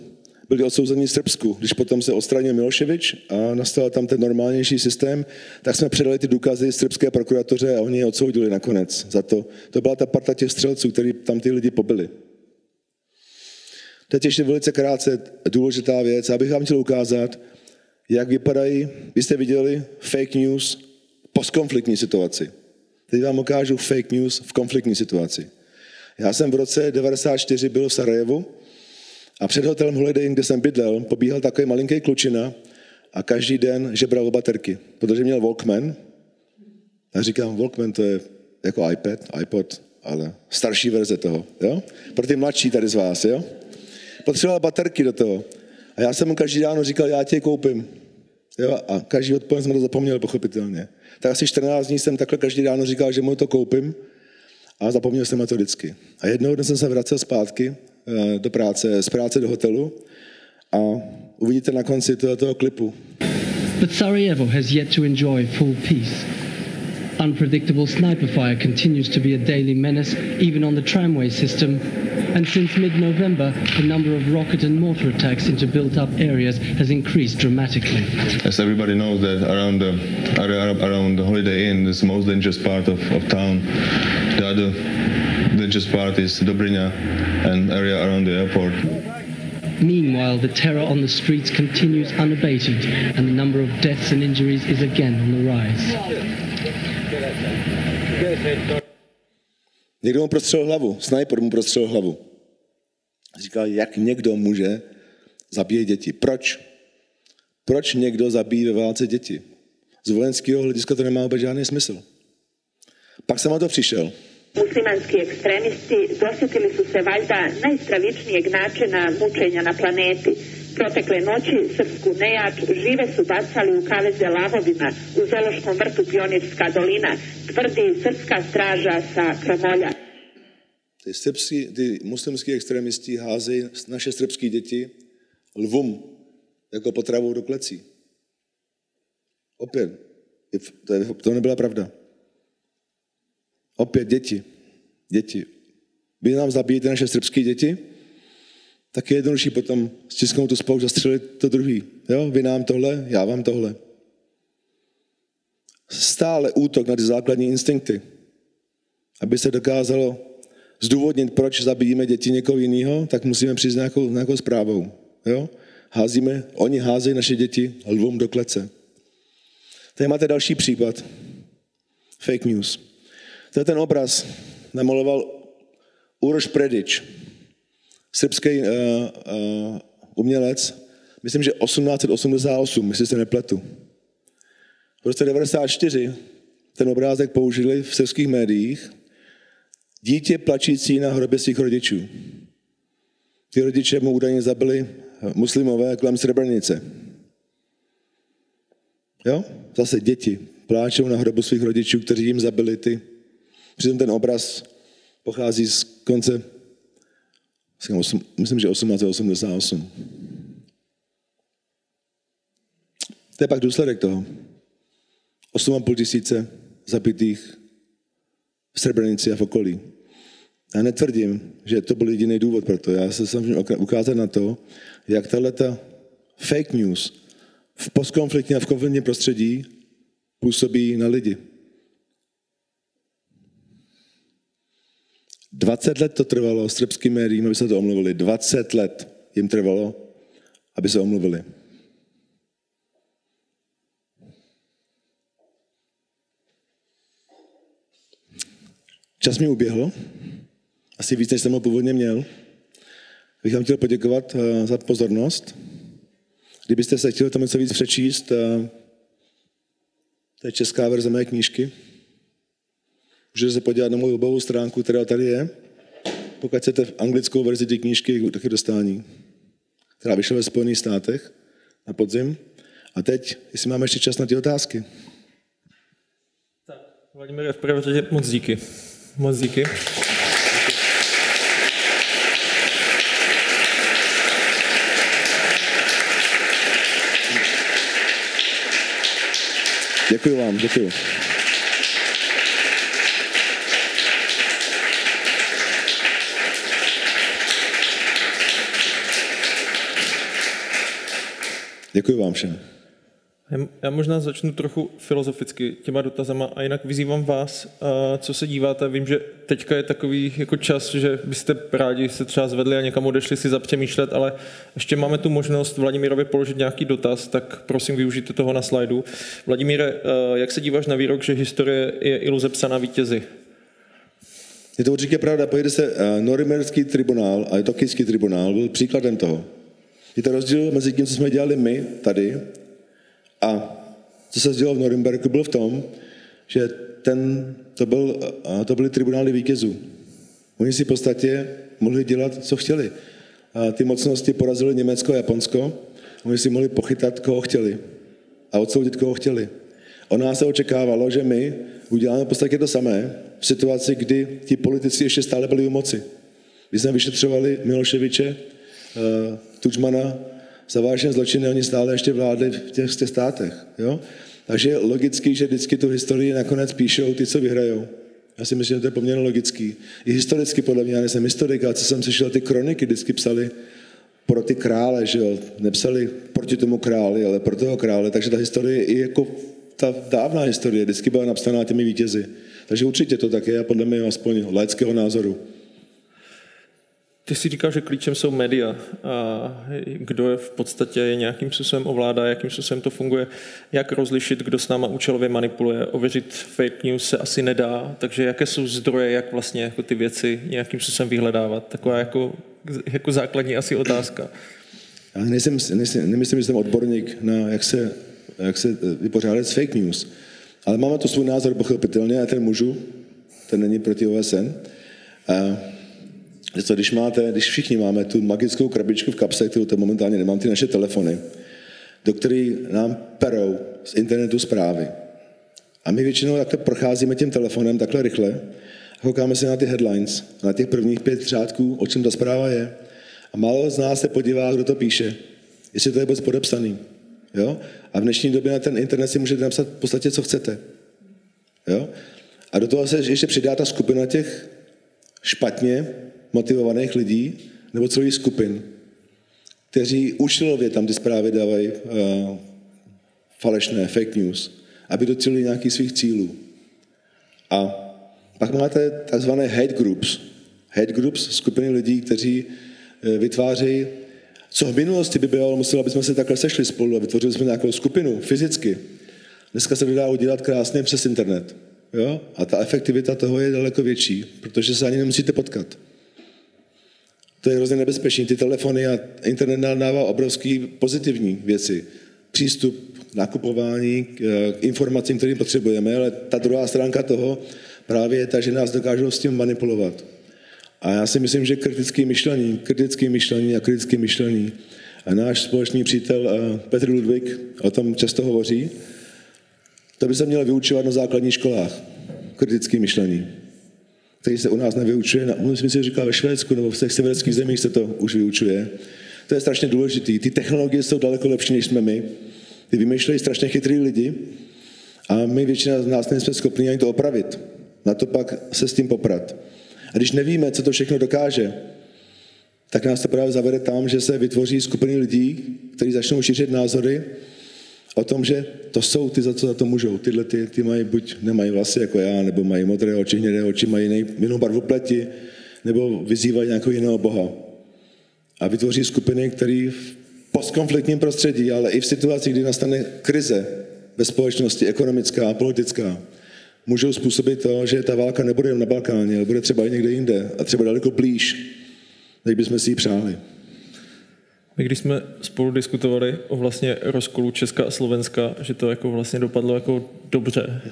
byli odsouzeni v Srbsku. Když potom se odstranil Miloševič a nastal tam ten normálnější systém, tak jsme předali ty důkazy srbské prokuratoře a oni je odsoudili nakonec za to. To byla ta parta těch střelců, kteří tam ty lidi pobili. Teď ještě velice krátce důležitá věc. Já bych vám chtěl ukázat, jak vypadají, vy jste viděli fake news v postkonfliktní situaci. Teď vám ukážu fake news v konfliktní situaci. Já jsem v roce 94 byl v Sarajevu a před hotelem Holiday Inn, kde jsem bydlel, pobíhal takový malinký klučina a každý den žebral baterky, protože měl Walkman. A říkám, Walkman to je jako iPad, iPod, ale starší verze toho, jo? Pro ty mladší tady z vás, jo? Potřeboval baterky do toho. A já jsem mu každý ráno říkal, já tě koupím. Jo? A každý odpoledne jsem to zapomněl, pochopitelně. Tak asi 14 dní jsem takhle každý ráno říkal, že mu to koupím a zapomněl jsem na to vždycky. A jednou dne jsem se vracel zpátky Eh, do práce, z práce do hotelu a uvidíte na konci tohoto klipu. But Sarajevo has yet to enjoy full peace. Unpredictable sniper fire continues to be a daily menace, even on the tramway system. And since mid November, the number of rocket and mortar attacks into built up areas has increased dramatically. As everybody knows that around the around the Holiday Inn is the most dangerous part of, of town. The other dangerous part is Dobrynia and area around the airport. Meanwhile, the terror on the streets continues unabated, and the number of deaths and injuries is again on the rise. Někdo mu prostřelil hlavu, sniper mu prostřelil hlavu. Říkal, jak někdo může zabíjet děti. Proč? Proč někdo zabíjí ve válce děti? Z vojenského hlediska to nemá vůbec žádný smysl. Pak jsem na to přišel. Muslimanski ekstremisti dosjetili su se valjda najstravičnijeg načina mučenja na planeti. Protekle noći srpsku nejač žive su bacali u kaveze lavovima u Zološkom vrtu Pionirska dolina, tvrdi srpska straža sa Kramolja. Ty, srbský, ty muslimský extremisti házejí naše srbské děti lvům jako potravu do klecí. Opět, to, je, to nebyla pravda. Opět děti. Děti. Vy nám zabijete naše srbské děti, tak je jednodušší potom stisknout tu spolu, zastřelit to druhý. Jo? Vy nám tohle, já vám tohle. Stále útok na ty základní instinkty. Aby se dokázalo zdůvodnit, proč zabijíme děti někoho jiného, tak musíme přijít s nějakou, nějakou zprávou. Jo? Házíme, oni házejí naše děti lvům do klece. Tady máte další případ. Fake news. To je ten obraz, namaloval Uroš Predič, srbský uh, uh, umělec, myslím, že 1888, jestli se nepletu. V roce 94 ten obrázek použili v srbských médiích dítě plačící na hrobě svých rodičů. Ty rodiče mu údajně zabili muslimové kolem Srebrenice. Jo? Zase děti pláčou na hrobu svých rodičů, kteří jim zabili ty. Přitom ten obraz pochází z konce, myslím, že 1888. To je pak důsledek toho. 8,5 tisíce zabitých v Srebrenici a v okolí. Já netvrdím, že to byl jediný důvod pro to. Já se snažím ukázat na to, jak tato fake news v postkonfliktním a v konfliktním prostředí působí na lidi. 20 let to trvalo srbským médiím, aby se to omluvili. 20 let jim trvalo, aby se omluvili. Čas mi uběhl, asi víc, než jsem ho původně měl. Bych vám chtěl poděkovat eh, za pozornost. Kdybyste se chtěli tam něco víc přečíst, eh, to je česká verze mé knížky. Můžete se podívat na moji webovou stránku, která tady je. Pokud chcete anglickou verzi té knížky, taky dostání, která vyšla ve Spojených státech na podzim. A teď, jestli máme ještě čas na ty otázky. Tak, Vladimír, v prvé řadě moc díky. Moc díky. Děkuji vám, děkuji. Děkuji vám všem. Já možná začnu trochu filozoficky těma dotazama a jinak vyzývám vás, co se díváte. Vím, že teďka je takový jako čas, že byste rádi se třeba zvedli a někam odešli si zapřemýšlet, ale ještě máme tu možnost Vladimírovi položit nějaký dotaz, tak prosím využijte toho na slajdu. Vladimíre, jak se díváš na výrok, že historie je iluze psaná vítězy? Je to určitě pravda. Pojede se Norimberský tribunál a Tokijský tribunál byl příkladem toho. Je to rozdíl mezi tím, co jsme dělali my tady a co se dělo v Norimberku, byl v tom, že ten, to, byl, to byly tribunály vítězů. Oni si v podstatě mohli dělat, co chtěli. A ty mocnosti porazily Německo a Japonsko, oni si mohli pochytat, koho chtěli a odsoudit, koho chtěli. O nás se očekávalo, že my uděláme v podstatě to samé v situaci, kdy ti politici ještě stále byli u moci. Když jsme vyšetřovali Miloševiče, Tučmana za vážné zločiny, oni stále ještě vládli v těch, těch státech. Jo? Takže je logický, že vždycky tu historii nakonec píšou ty, co vyhrajou. Já si myslím, že to je poměrně logický. I historicky podle mě, já nejsem historik, ale co jsem slyšel, ty kroniky vždycky psali pro ty krále, že jo, nepsali proti tomu králi, ale pro toho krále, takže ta historie i jako ta dávná historie vždycky byla napsaná těmi vítězi. Takže určitě to tak je a podle mě aspoň laického názoru. Ty si říkal, že klíčem jsou média. A kdo je v podstatě je nějakým způsobem ovládá, jakým způsobem to funguje, jak rozlišit, kdo s náma účelově manipuluje. Ověřit fake news se asi nedá, takže jaké jsou zdroje, jak vlastně jako ty věci nějakým způsobem vyhledávat. Taková jako, jako základní asi otázka. Já nejsem, nejsem, nemyslím, že jsem odborník na jak se, jak se vypořádat s fake news, ale máme to svůj názor pochopitelně a ten můžu, ten není proti OSN. A že co, když máte, když všichni máme tu magickou krabičku v kapse, kterou to momentálně nemám, ty naše telefony, do který nám perou z internetu zprávy. A my většinou takhle procházíme tím telefonem takhle rychle a koukáme se na ty headlines, na těch prvních pět řádků, o čem ta zpráva je. A málo z nás se podívá, kdo to píše. jestli to je vůbec podepsaný. Jo? A v dnešní době na ten internet si můžete napsat v podstatě, co chcete. Jo? A do toho se ještě přidá ta skupina těch špatně motivovaných lidí, nebo celých skupin, kteří účelově tam ty zprávy dávají uh, falešné, fake news, aby docílili nějakých svých cílů. A pak máte takzvané hate groups. Hate groups, skupiny lidí, kteří uh, vytvářejí, co v minulosti by bylo, muselo, aby jsme se takhle sešli spolu a vytvořili jsme nějakou skupinu fyzicky. Dneska se dá udělat krásně přes internet. Jo? A ta efektivita toho je daleko větší, protože se ani nemusíte potkat. To je hrozně nebezpečné. Ty telefony a internet nám dává obrovský pozitivní věci. Přístup k nakupování, k informacím, kterým potřebujeme, ale ta druhá stránka toho právě je ta, že nás dokážou s tím manipulovat. A já si myslím, že kritické myšlení, kritické myšlení a kritické myšlení a náš společný přítel eh, Petr Ludvík o tom často hovoří, to by se mělo vyučovat na základních školách. Kritické myšlení který se u nás nevyučuje. Myslím si, že říká ve Švédsku nebo v těch severských zemích se to už vyučuje. To je strašně důležité. Ty technologie jsou daleko lepší, než jsme my. Ty vymýšlejí strašně chytrý lidi a my většina z nás nejsme schopni ani to opravit. Na to pak se s tím poprat. A když nevíme, co to všechno dokáže, tak nás to právě zavede tam, že se vytvoří skupiny lidí, kteří začnou šířit názory o tom, že to jsou ty, za co za to můžou. Tyhle ty, ty mají buď nemají vlasy jako já, nebo mají modré oči, hnědé oči, mají jiný, jinou barvu pleti, nebo vyzývají nějakého jiného boha. A vytvoří skupiny, které v postkonfliktním prostředí, ale i v situaci, kdy nastane krize ve společnosti, ekonomická a politická, můžou způsobit to, že ta válka nebude jen na Balkáně, ale bude třeba i někde jinde a třeba daleko blíž, než bychom si ji přáli. My když jsme spolu diskutovali o vlastně rozkolu Česka a Slovenska, že to jako vlastně dopadlo jako dobře.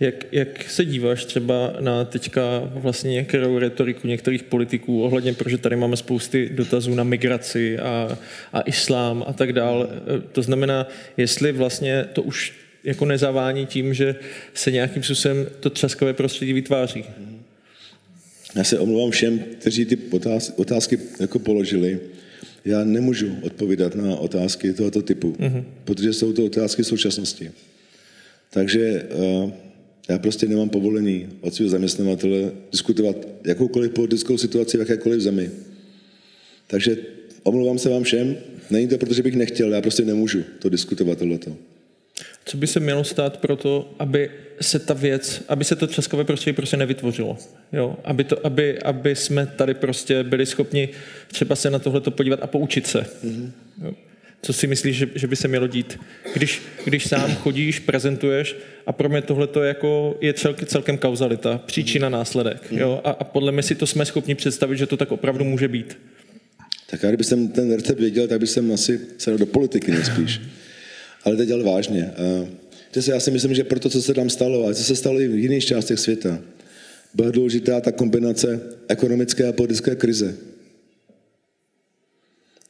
Jak, jak se díváš třeba na teďka vlastně některou retoriku některých politiků ohledně, protože tady máme spousty dotazů na migraci a, a islám a tak dál. To znamená, jestli vlastně to už jako nezavání tím, že se nějakým způsobem to třaskavé prostředí vytváří. Já se omlouvám všem, kteří ty otázky jako položili já nemůžu odpovídat na otázky tohoto typu, mm-hmm. protože jsou to otázky současnosti. Takže uh, já prostě nemám povolení od svého zaměstnavatele diskutovat jakoukoliv politickou situaci v jakékoliv zemi. Takže omlouvám se vám všem, není to proto, že bych nechtěl, já prostě nemůžu to diskutovat tohleto. Co by se mělo stát pro to, aby se ta věc, aby se to českové prostředí prostě nevytvořilo. Jo? Aby, to, aby, aby jsme tady prostě byli schopni třeba se na tohle podívat a poučit se. Mm-hmm. Jo? Co si myslíš, že, že by se mělo dít? Když, když sám chodíš, prezentuješ a pro mě tohle je jako je celkem, celkem kauzalita, příčina, mm-hmm. následek. Jo? A, a podle mě si to jsme schopni představit, že to tak opravdu může být. Tak já kdyby jsem ten recept věděl, tak bych jsem asi se do politiky nejspíš. Ale teď ale vážně. Uh, já si myslím, že proto, co se tam stalo, a co se stalo i v jiných částech světa, byla důležitá ta kombinace ekonomické a politické krize.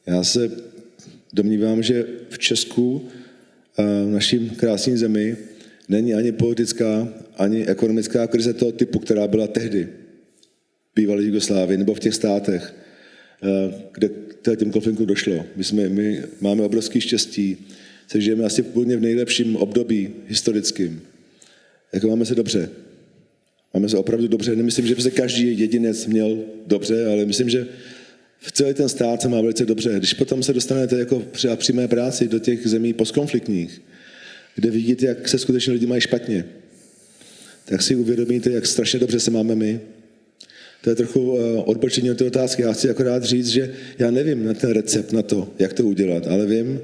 Já se domnívám, že v Česku, v naším krásným zemi, není ani politická, ani ekonomická krize toho typu, která byla tehdy v bývalé Jugoslávii nebo v těch státech, kde k těm konfliktům došlo. My, jsme, my máme obrovský štěstí, se žijeme asi úplně v nejlepším období historickým. Jako máme se dobře. Máme se opravdu dobře. Nemyslím, že by se každý jedinec měl dobře, ale myslím, že v celý ten stát se má velice dobře. Když potom se dostanete jako při přímé práci do těch zemí postkonfliktních, kde vidíte, jak se skutečně lidi mají špatně, tak si uvědomíte, jak strašně dobře se máme my. To je trochu eh, odbočení od té otázky. Já chci akorát říct, že já nevím na ten recept na to, jak to udělat, ale vím,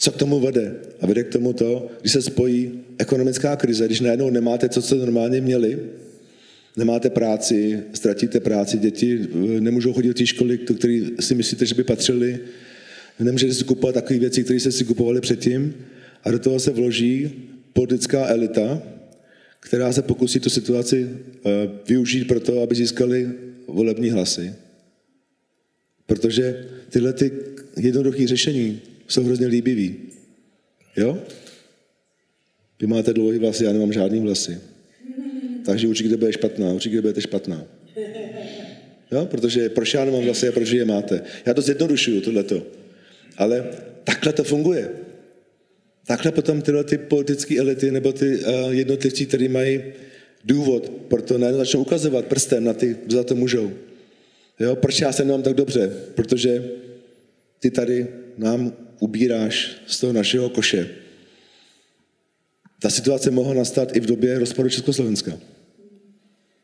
co k tomu vede? A vede k tomu to, když se spojí ekonomická krize, když najednou nemáte, co jste normálně měli, nemáte práci, ztratíte práci, děti eh, nemůžou chodit do té školy, do které si myslíte, že by patřili, nemůžete si kupovat takové věci, které jste si kupovali předtím a do toho se vloží politická elita, která se pokusí tu situaci eh, využít pro to, aby získali volební hlasy. Protože tyhle ty jednoduché řešení jsou hrozně líbivý. Jo? Vy máte dlouhý vlasy, já nemám žádný vlasy. Takže určitě bude špatná, určitě budete špatná. Jo? Protože proč já nemám vlasy a proč je máte. Já to zjednodušuju, tohleto. Ale takhle to funguje. Takhle potom tyhle ty politické elity nebo ty uh, jednotlivci, kteří mají důvod, proto najednou začnou ukazovat prstem na ty, za to můžou. Jo, proč já se nemám tak dobře? Protože ty tady nám ubíráš z toho našeho koše. Ta situace mohla nastat i v době rozpadu Československa.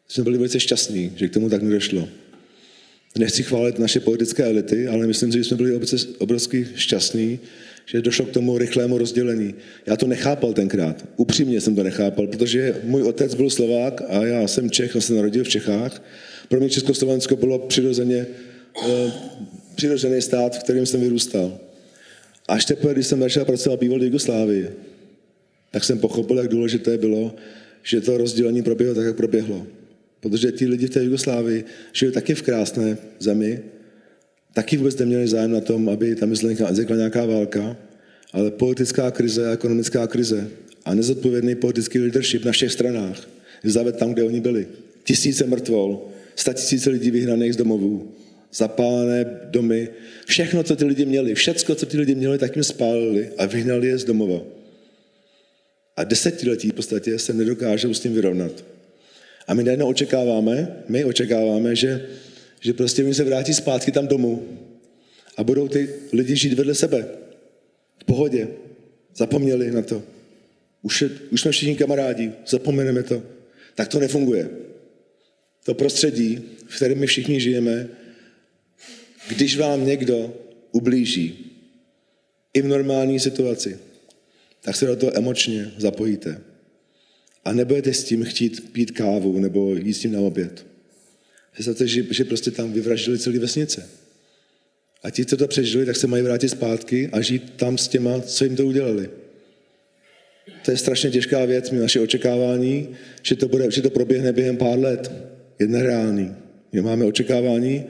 Jsme byli velice šťastní, že k tomu tak nedošlo. Nechci chválit naše politické elity, ale myslím si, že jsme byli obrovsky šťastní, že došlo k tomu rychlému rozdělení. Já to nechápal tenkrát. Upřímně jsem to nechápal, protože můj otec byl Slovák a já jsem Čech, jsem se narodil v Čechách. Pro mě Československo bylo přirozeně, eh, přirozený stát, v kterém jsem vyrůstal. Až teprve, když jsem začal pracovat bývalý Jugoslávii, tak jsem pochopil, jak důležité bylo, že to rozdělení proběhlo tak, jak proběhlo. Protože ti lidi v té Jugoslávii žili taky v krásné zemi, taky vůbec neměli zájem na tom, aby tam vznikla nějaká válka, ale politická krize a ekonomická krize a nezodpovědný politický leadership na všech stranách zaved tam, kde oni byli. Tisíce mrtvol, tisíce lidí vyhnaných z domovů, zapálené domy, všechno, co ty lidi měli, všecko, co ty lidi měli, tak jim spálili a vyhnali je z domova. A desetiletí v podstatě se nedokážou s tím vyrovnat. A my najednou očekáváme, my očekáváme, že, že prostě oni se vrátí zpátky tam domů a budou ty lidi žít vedle sebe. V pohodě. Zapomněli na to. Už, je, už jsme všichni kamarádi, zapomeneme to. Tak to nefunguje. To prostředí, v kterém my všichni žijeme, když vám někdo ublíží, i v normální situaci, tak se do toho emočně zapojíte. A nebudete s tím chtít pít kávu nebo jít s tím na oběd. Představte, že, že prostě tam vyvraždili celé vesnice. A ti, co to přežili, tak se mají vrátit zpátky a žít tam s těma, co jim to udělali. To je strašně těžká věc, my naše očekávání, že to, bude, že to proběhne během pár let, je nereálný. My máme očekávání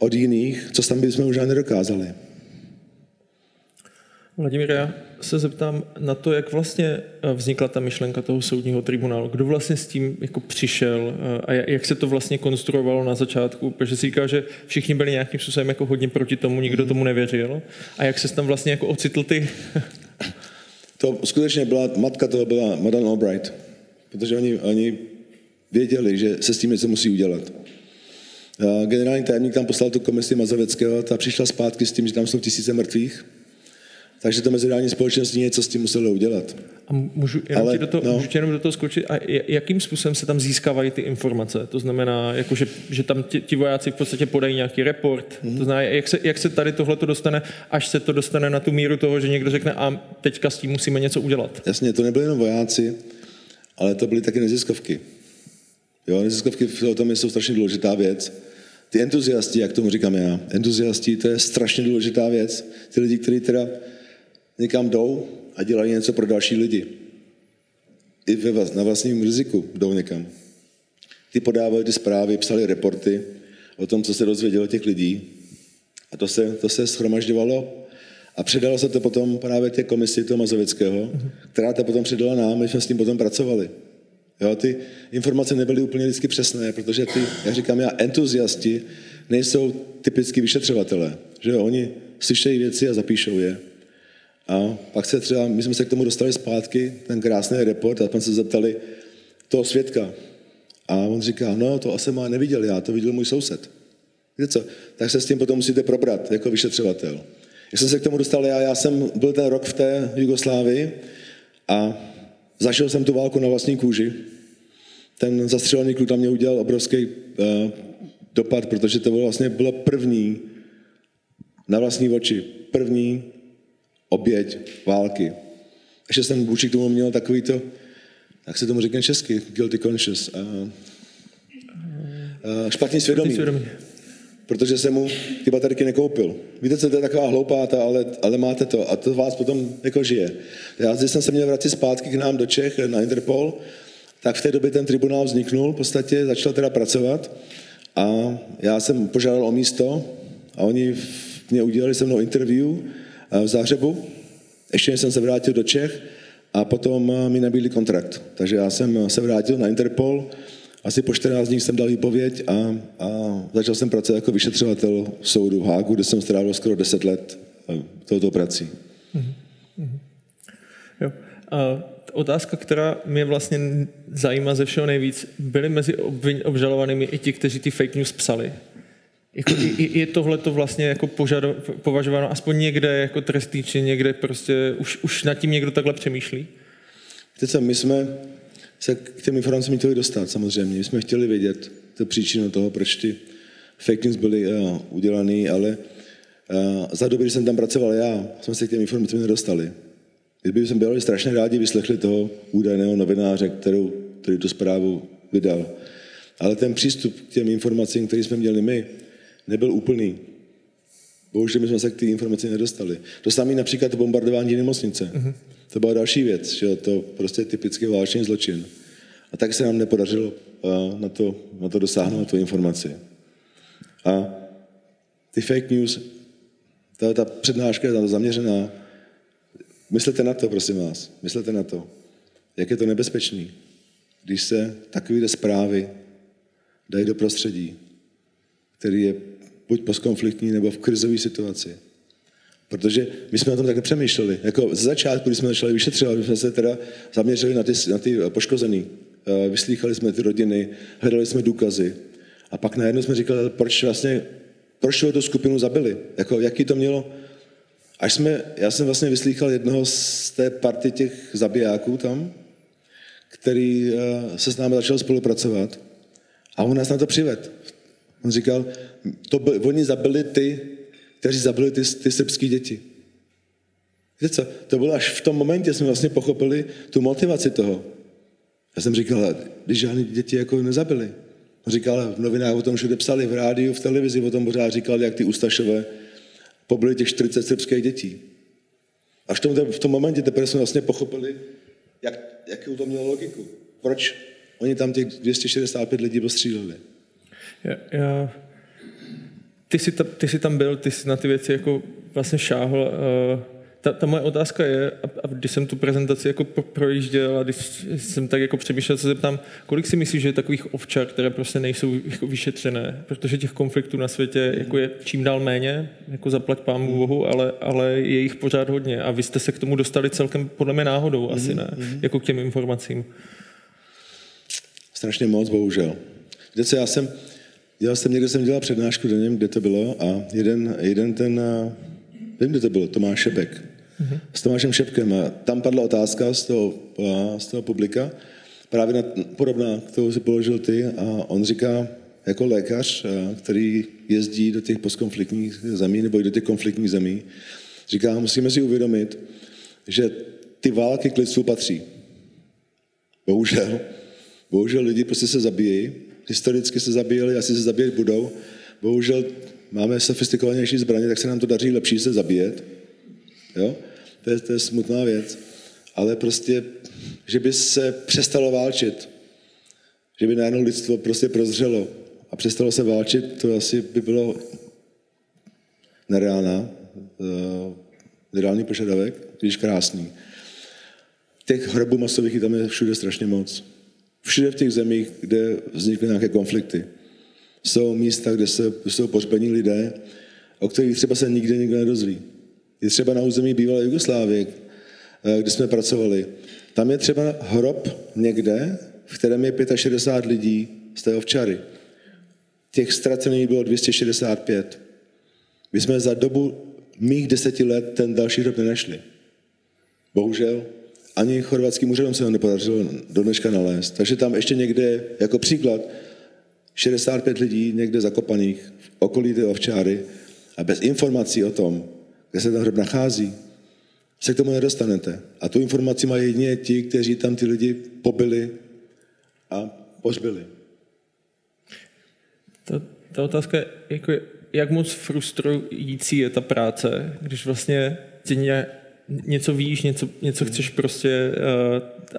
od jiných, co tam bychom už nedokázali. Vladimír, já se zeptám na to, jak vlastně eh, vznikla ta myšlenka toho soudního tribunálu. Kdo vlastně s tím jako přišel eh, a jak se to vlastně konstruovalo na začátku? Protože si říká, že všichni byli nějakým způsobem jako hodně proti tomu, nikdo tomu nevěřil. A jak se tam vlastně jako ocitl ty... to skutečně byla, matka toho byla Madame Albright, protože oni, oni věděli, že se s tím něco musí udělat. Generální tajemník tam poslal tu komisi Mazoveckého, ta přišla zpátky s tím, že tam jsou tisíce mrtvých, takže to mezinárodní společenství něco s tím muselo udělat. A můžu jenom, Ale, do toho, no. můžu jenom do toho skočit? A jakým způsobem se tam získávají ty informace? To znamená, jako že, že tam ti, ti vojáci v podstatě podají nějaký report. Mm-hmm. To znamená, jak se, jak se tady tohle to dostane, až se to dostane na tu míru toho, že někdo řekne, a teďka s tím musíme něco udělat. Jasně, to nebyly jenom vojáci, ale to byly taky neziskovky. Jo, neziskovky v tom jsou strašně důležitá věc. Ty entuziasti, jak tomu říkám já, entuziasti, to je strašně důležitá věc. Ty lidi, kteří teda někam jdou a dělají něco pro další lidi. I na vlastním riziku jdou někam. Ty podávali ty zprávy, psali reporty o tom, co se dozvědělo těch lidí. A to se, to se schromažďovalo a předalo se to potom právě té komisi toho Mazovického, která to potom předala nám, my jsme s tím potom pracovali. Jo, ty informace nebyly úplně vždycky přesné, protože ty, jak říkám já, entuziasti nejsou typicky vyšetřovatelé. Že jo, oni slyšejí věci a zapíšou je. A pak se třeba, my jsme se k tomu dostali zpátky, ten krásný report, a jsme se zeptali toho svědka. A on říká, no to asi má neviděl já, to viděl můj soused. Víte co? Tak se s tím potom musíte probrat jako vyšetřovatel. Jak jsem se k tomu dostal já, já jsem byl ten rok v té Jugoslávii a zažil jsem tu válku na vlastní kůži. Ten zastřelený kluk tam mě udělal obrovský uh, dopad, protože to bylo vlastně bylo první na vlastní oči, první oběť války. Ještě jsem vůči k tomu měl takový to, jak se tomu řekne česky, guilty conscious. A, a špatný svědomí. svědomí. Protože jsem mu ty baterky nekoupil. Víte, co to je taková hloupáta, ale, ale máte to. A to vás potom jako žije. Já, když jsem se měl vrátit zpátky k nám do Čech na Interpol, tak v té době ten tribunál vzniknul, v podstatě začal teda pracovat a já jsem požádal o místo a oni mě udělali se mnou interview v Zářebu, ještě jsem se vrátil do Čech a potom eh, mi nabídli kontrakt. Takže já jsem eh, se vrátil na Interpol, asi po 14 dní jsem dal výpověď a, a začal jsem pracovat jako vyšetřovatel v soudu v Hágu, kde jsem strávil skoro 10 let touto prací. Jo. A otázka, která mě vlastně zajímá ze všeho nejvíc, byli mezi obvin, obžalovanými i ti, kteří ty fake news psali. Jako, je, je tohle to vlastně jako požado, považováno aspoň někde jako trestný, či někde prostě už, už nad tím někdo takhle přemýšlí? Víte co, my jsme se k těm informacím chtěli dostat samozřejmě. My jsme chtěli vědět tu příčinu toho, proč ty fake news byly uh, udělané, ale uh, za doby, kdy jsem tam pracoval já, jsme se k těm informacím nedostali. Kdyby jsme byli strašně rádi vyslechli toho údajného novináře, kterou, který tu zprávu vydal. Ale ten přístup k těm informacím, který jsme měli my, nebyl úplný. Bohužel my jsme se k té informaci nedostali. To samé například bombardování nemocnice. Uh-huh. To byla další věc, že to prostě typický válečný zločin. A tak se nám nepodařilo na to, na to dosáhnout, na tu informaci. A ty fake news, ta, ta přednáška je zaměřená. Myslete na to, prosím vás. Myslete na to. Jak je to nebezpečný, když se takové zprávy dají do prostředí, který je buď postkonfliktní nebo v krizové situaci. Protože my jsme o tom tak nepřemýšleli. Jako ze začátku, když jsme začali vyšetřovat, jsme se teda zaměřili na ty, na ty poškozený. Eh, vyslýchali jsme ty rodiny, hledali jsme důkazy. A pak najednou jsme říkali, proč vlastně, proč tu skupinu zabili? Jako, jaký to mělo? Až jsme, já jsem vlastně vyslýchal jednoho z té party těch zabijáků tam, který eh, se s námi začal spolupracovat. A on nás na to přived. On říkal, to byl, oni zabili ty, kteří zabili ty, ty srbské děti. Víte co? To bylo až v tom momentě, jsme vlastně pochopili tu motivaci toho. Já jsem říkal, když žádné děti jako nezabili. On říkal, v novinách o tom všude psali, v rádiu, v televizi o tom pořád říkali, jak ty Ustašové pobili těch 40 srbských dětí. Až v tom, v tom momentě teprve jsme vlastně pochopili, jak, jakou to mělo logiku. Proč oni tam těch 265 lidí postříleli. Já, já, ty, jsi ta, ty jsi tam byl, ty jsi na ty věci jako vlastně šáhl. Uh, ta, ta moje otázka je, a, a když jsem tu prezentaci jako pro, projížděl a když jsem tak jako přemýšlel, se zeptám, kolik si myslíš, že je takových ovčar, které prostě nejsou jako vyšetřené, protože těch konfliktů na světě jako je čím dál méně, jako zaplať pámu bohu, ale, ale je jich pořád hodně a vy jste se k tomu dostali celkem podle mě náhodou, asi ne, mm-hmm. jako k těm informacím. Strašně moc, bohužel. Víte co, já jsem, Dělal jsem někde, jsem dělal přednášku do něm, kde to bylo a jeden, jeden ten, nevím, kde to bylo, Tomáš Šepek. Mm-hmm. S Tomášem Šepkem. A tam padla otázka z toho, z toho publika, právě na, podobná, kterou si položil ty a on říká, jako lékař, který jezdí do těch postkonfliktních zemí nebo i do těch konfliktních zemí, říká, musíme si uvědomit, že ty války k lidstvu patří. Bohužel. Bohužel lidi prostě se zabíjejí historicky se zabíjeli, asi se zabíjet budou. Bohužel máme sofistikovanější zbraně, tak se nám to daří lepší se zabíjet. Jo? To, je, to je smutná věc. Ale prostě, že by se přestalo válčit, že by najednou lidstvo prostě prozřelo a přestalo se válčit, to asi by bylo nereálná, uh, nereálný požadavek, když krásný. Těch hrobů masových tam je všude strašně moc. Všude v těch zemích, kde vznikly nějaké konflikty. Jsou místa, kde se, jsou pohřbení lidé, o kterých třeba se nikdy nikdo nedozví. Je třeba na území bývalé Jugoslávie, eh, kde jsme pracovali. Tam je třeba hrob někde, v kterém je 65 lidí z té ovčary. Těch ztracených bylo 265. My jsme za dobu mých deseti let ten další hrob nenašli. Bohužel ani chorvatským úřadům se ho nepodařilo do dneška nalézt. Takže tam ještě někde, jako příklad, 65 lidí někde zakopaných v okolí té ovčáry a bez informací o tom, kde se ten hrob nachází, se k tomu nedostanete. A tu informaci mají jedině ti, kteří tam ty lidi pobili a pohřbili. Ta, ta otázka je, jako, jak moc frustrující je ta práce, když vlastně ti něco víš, něco, něco chceš prostě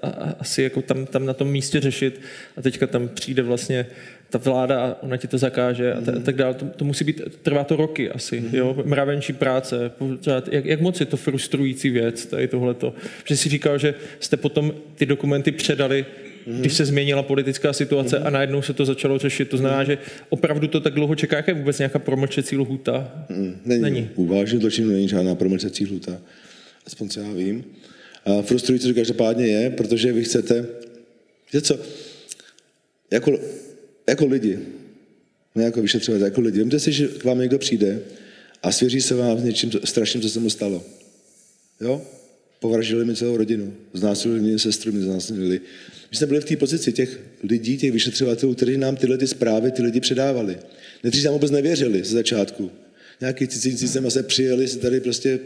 uh, asi jako tam, tam na tom místě řešit a teďka tam přijde vlastně ta vláda a ona ti to zakáže a, t- a tak dále. To, to musí být, trvá to roky asi, mm. jo, mravenčí práce, pořád, jak, jak moc je to frustrující věc, tady tohleto. Že si říkal, že jste potom ty dokumenty předali když se změnila politická situace a najednou se to začalo řešit. To znamená, že opravdu to tak dlouho čeká, jak je vůbec nějaká promlčecí lhuta? Není. není. U vážných zločinů není žádná promlčecí lhuta. Aspoň co já vím. A frustrující to každopádně je, protože vy chcete, víte co, jako, jako lidi, ne jako vyšetřovat, jako lidi. Vemte si, že k vám někdo přijde a svěří se vám s něčím strašným, co se mu stalo. Jo? Povraždili mi celou rodinu, znásilili mě sestru, mě znásilili. My jsme byli v té pozici těch lidí, těch vyšetřovatelů, kteří nám tyhle ty zprávy, ty lidi předávali. Někteří nám vůbec nevěřili ze začátku. Nějaký cizinci sem se přijeli se tady prostě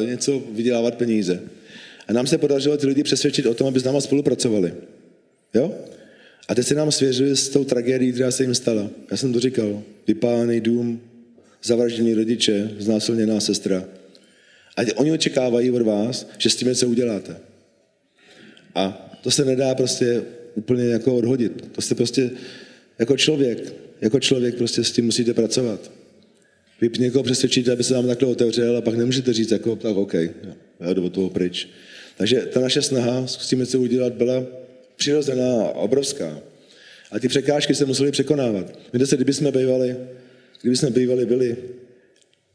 uh, něco vydělávat peníze. A nám se podařilo ty lidi přesvědčit o tom, aby s náma spolupracovali. Jo? A teď se nám svěřili s tou tragédií, která se jim stala. Já jsem to říkal. Vypálený dům, zavraždění rodiče, znásilněná sestra. A oni očekávají od vás, že s tím něco uděláte. A to se nedá prostě úplně jako odhodit. To jste prostě jako člověk, jako člověk prostě s tím musíte pracovat. Vy někoho přesvědčíte, aby se vám takhle otevřel a pak nemůžete říct jako, tak OK, já jdu od toho pryč. Takže ta naše snaha s tím něco udělat byla přirozená a obrovská. A ty překážky se museli překonávat. Víte se, kdyby jsme bývali, kdyby jsme bývali byli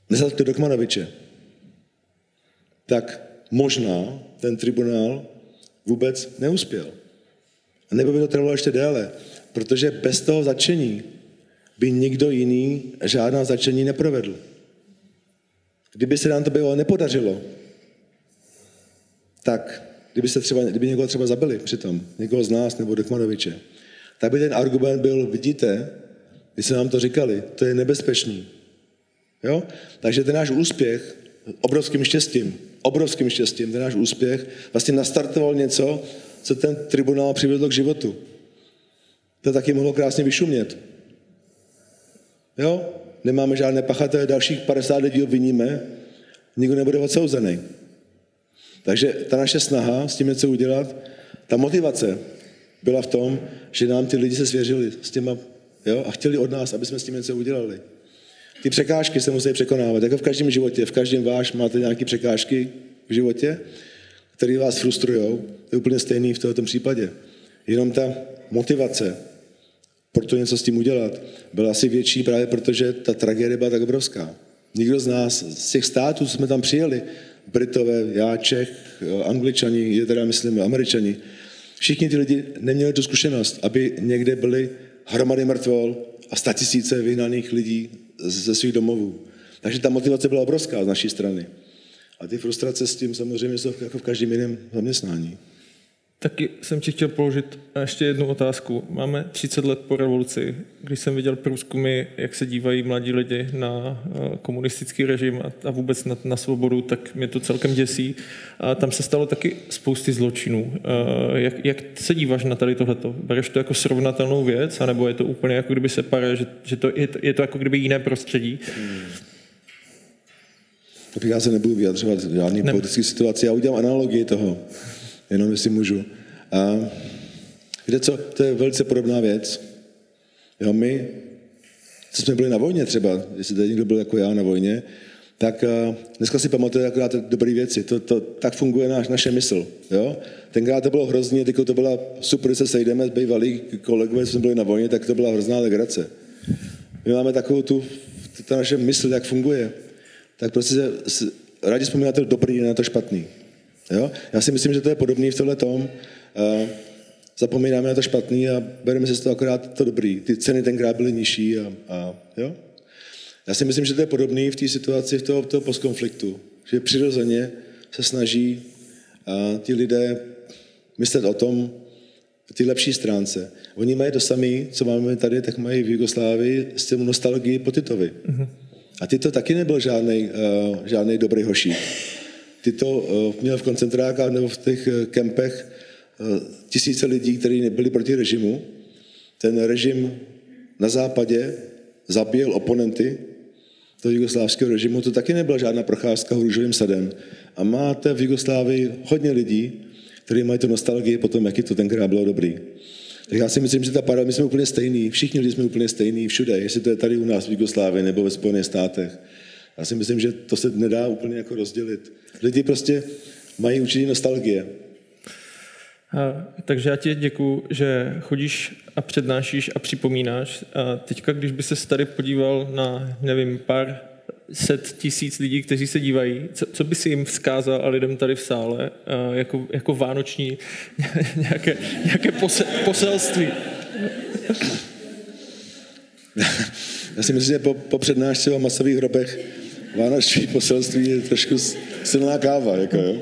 nezatkli Dokmanoviče, tak možná ten tribunál vůbec neuspěl. A nebo by to trvalo ještě déle, protože bez toho začení by nikdo jiný žádná začení neprovedl. Kdyby se nám to bylo nepodařilo, tak kdyby, se třeba, kdyby někoho třeba zabili přitom, někoho z nás nebo Dekmanoviče, tak by ten argument byl, vidíte, když se nám to říkali, to je nebezpečný. Jo? Takže ten náš úspěch, obrovským štěstím, obrovským štěstím, ten náš úspěch vlastně nastartoval něco, co ten tribunál přivedl k životu. To taky mohlo krásně vyšumět. Jo? Nemáme žádné pachatele, dalších 50 lidí obviníme, nikdo nebude odsouzený. Takže ta naše snaha s tím něco udělat, ta motivace byla v tom, že nám ty lidi se svěřili s těma, jo, a chtěli od nás, aby jsme s tím něco udělali. Ty překážky se musí překonávat, jako v každém životě. V každém váš máte nějaké překážky v životě, které vás frustrují. To je úplně stejný v tomto případě. Jenom ta motivace, proto něco s tím udělat, byla asi větší právě protože ta tragédie byla tak obrovská. Nikdo z nás, z těch států, co jsme tam přijeli, Britové, já Čech, Angličani, je teda myslím Američani, všichni ty lidi neměli tu zkušenost, aby někde byly hromady mrtvol a statisíce vyhnaných lidí ze svých domovů. Takže ta motivace byla obrovská z naší strany. A ty frustrace s tím samozřejmě jsou jako v každém jiném zaměstnání. Taky jsem ti chtěl položit ještě jednu otázku. Máme 30 let po revoluci, když jsem viděl průzkumy, jak se dívají mladí lidi na eh, komunistický režim a vůbec na, na svobodu, tak mě to celkem děsí. A tam se stalo taky spousty zločinů. Eh, jak, jak se díváš na tady tohleto? Bereš to jako srovnatelnou věc, anebo je to úplně jako kdyby se pare, že, že to, je, to, je to jako kdyby jiné prostředí? Hmm. Já se nebudu vyjadřovat žádný ne. politický situaci, já udělám analogii toho jenom jestli můžu. A víte co, to je velice podobná věc. Jo, my, co jsme byli na vojně třeba, jestli tady někdo byl jako já na vojně, tak uh, dneska si pamatuje akorát dobré věci. To, to, tak funguje náš, naše mysl. Jo? Tenkrát to bylo hrozně, teď to byla super, se sejdeme, bývalí kolegové, jsme byli na vojně, tak to byla hrozná legrace. My máme takovou tu, ta naše mysl, jak funguje. Tak prostě se, rádi vzpomínáte dobrý, na to špatný. Jo? Já si myslím, že to je podobný v tomhle tom. Uh, zapomínáme na to špatný a bereme si z toho akorát to dobrý. Ty ceny tenkrát byly nižší a, a jo? Já si myslím, že to je podobný v té situaci v toho, toho postkonfliktu. Že přirozeně se snaží a ti lidé myslet o tom, ty lepší stránce. Oni mají to samé, co máme tady, tak mají v Jugoslávii s tím nostalgii po Titovi. Mm-hmm. A Tito taky nebyl žádný, uh, žádný dobrý hošík tyto eh, měl v koncentrákách nebo v těch eh, kempech eh, tisíce lidí, kteří nebyli proti režimu. Ten režim na západě zabíjel oponenty toho jugoslávského režimu. To taky nebyla žádná procházka růžovým sadem. A máte v Jugoslávii hodně lidí, kteří mají tu nostalgii po tom, jaký to tenkrát bylo dobrý. Tak já si myslím, že ta para, my jsme úplně stejní, všichni lidi jsme úplně stejní všude, jestli to je tady u nás v Jugoslávii nebo ve Spojených státech. Já si myslím, že to se nedá úplně jako rozdělit. Lidi prostě mají určitý nostalgie. A, takže já ti děkuju, že chodíš a přednášíš a připomínáš. A teďka, když by se tady podíval na, nevím, pár set tisíc lidí, kteří se dívají, co, co by si jim vzkázal a lidem tady v sále a jako, jako vánoční nějaké, nějaké pose, poselství? Já si myslím, že po, po přednášce o masových hrobech vánoční poselství je trošku silná káva, jako jo.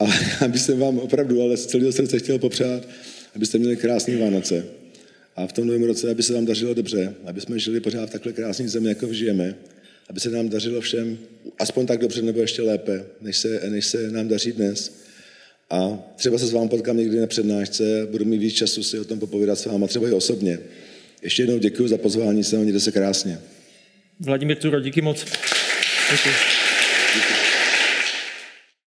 A bych vám opravdu, ale z celého srdce chtěl popřát, abyste měli krásné Vánoce. A v tom novém roce, aby se vám dařilo dobře, aby jsme žili pořád v takhle krásné zemi, jako žijeme, aby se nám dařilo všem aspoň tak dobře nebo ještě lépe, než se, než se nám daří dnes. A třeba se s vámi potkám někdy na přednášce, budu mít víc času si o tom popovídat s váma, třeba i osobně. Ještě jednou děkuji za pozvání, se mějte se krásně. Vladimír Turo, díky moc. Děkuji.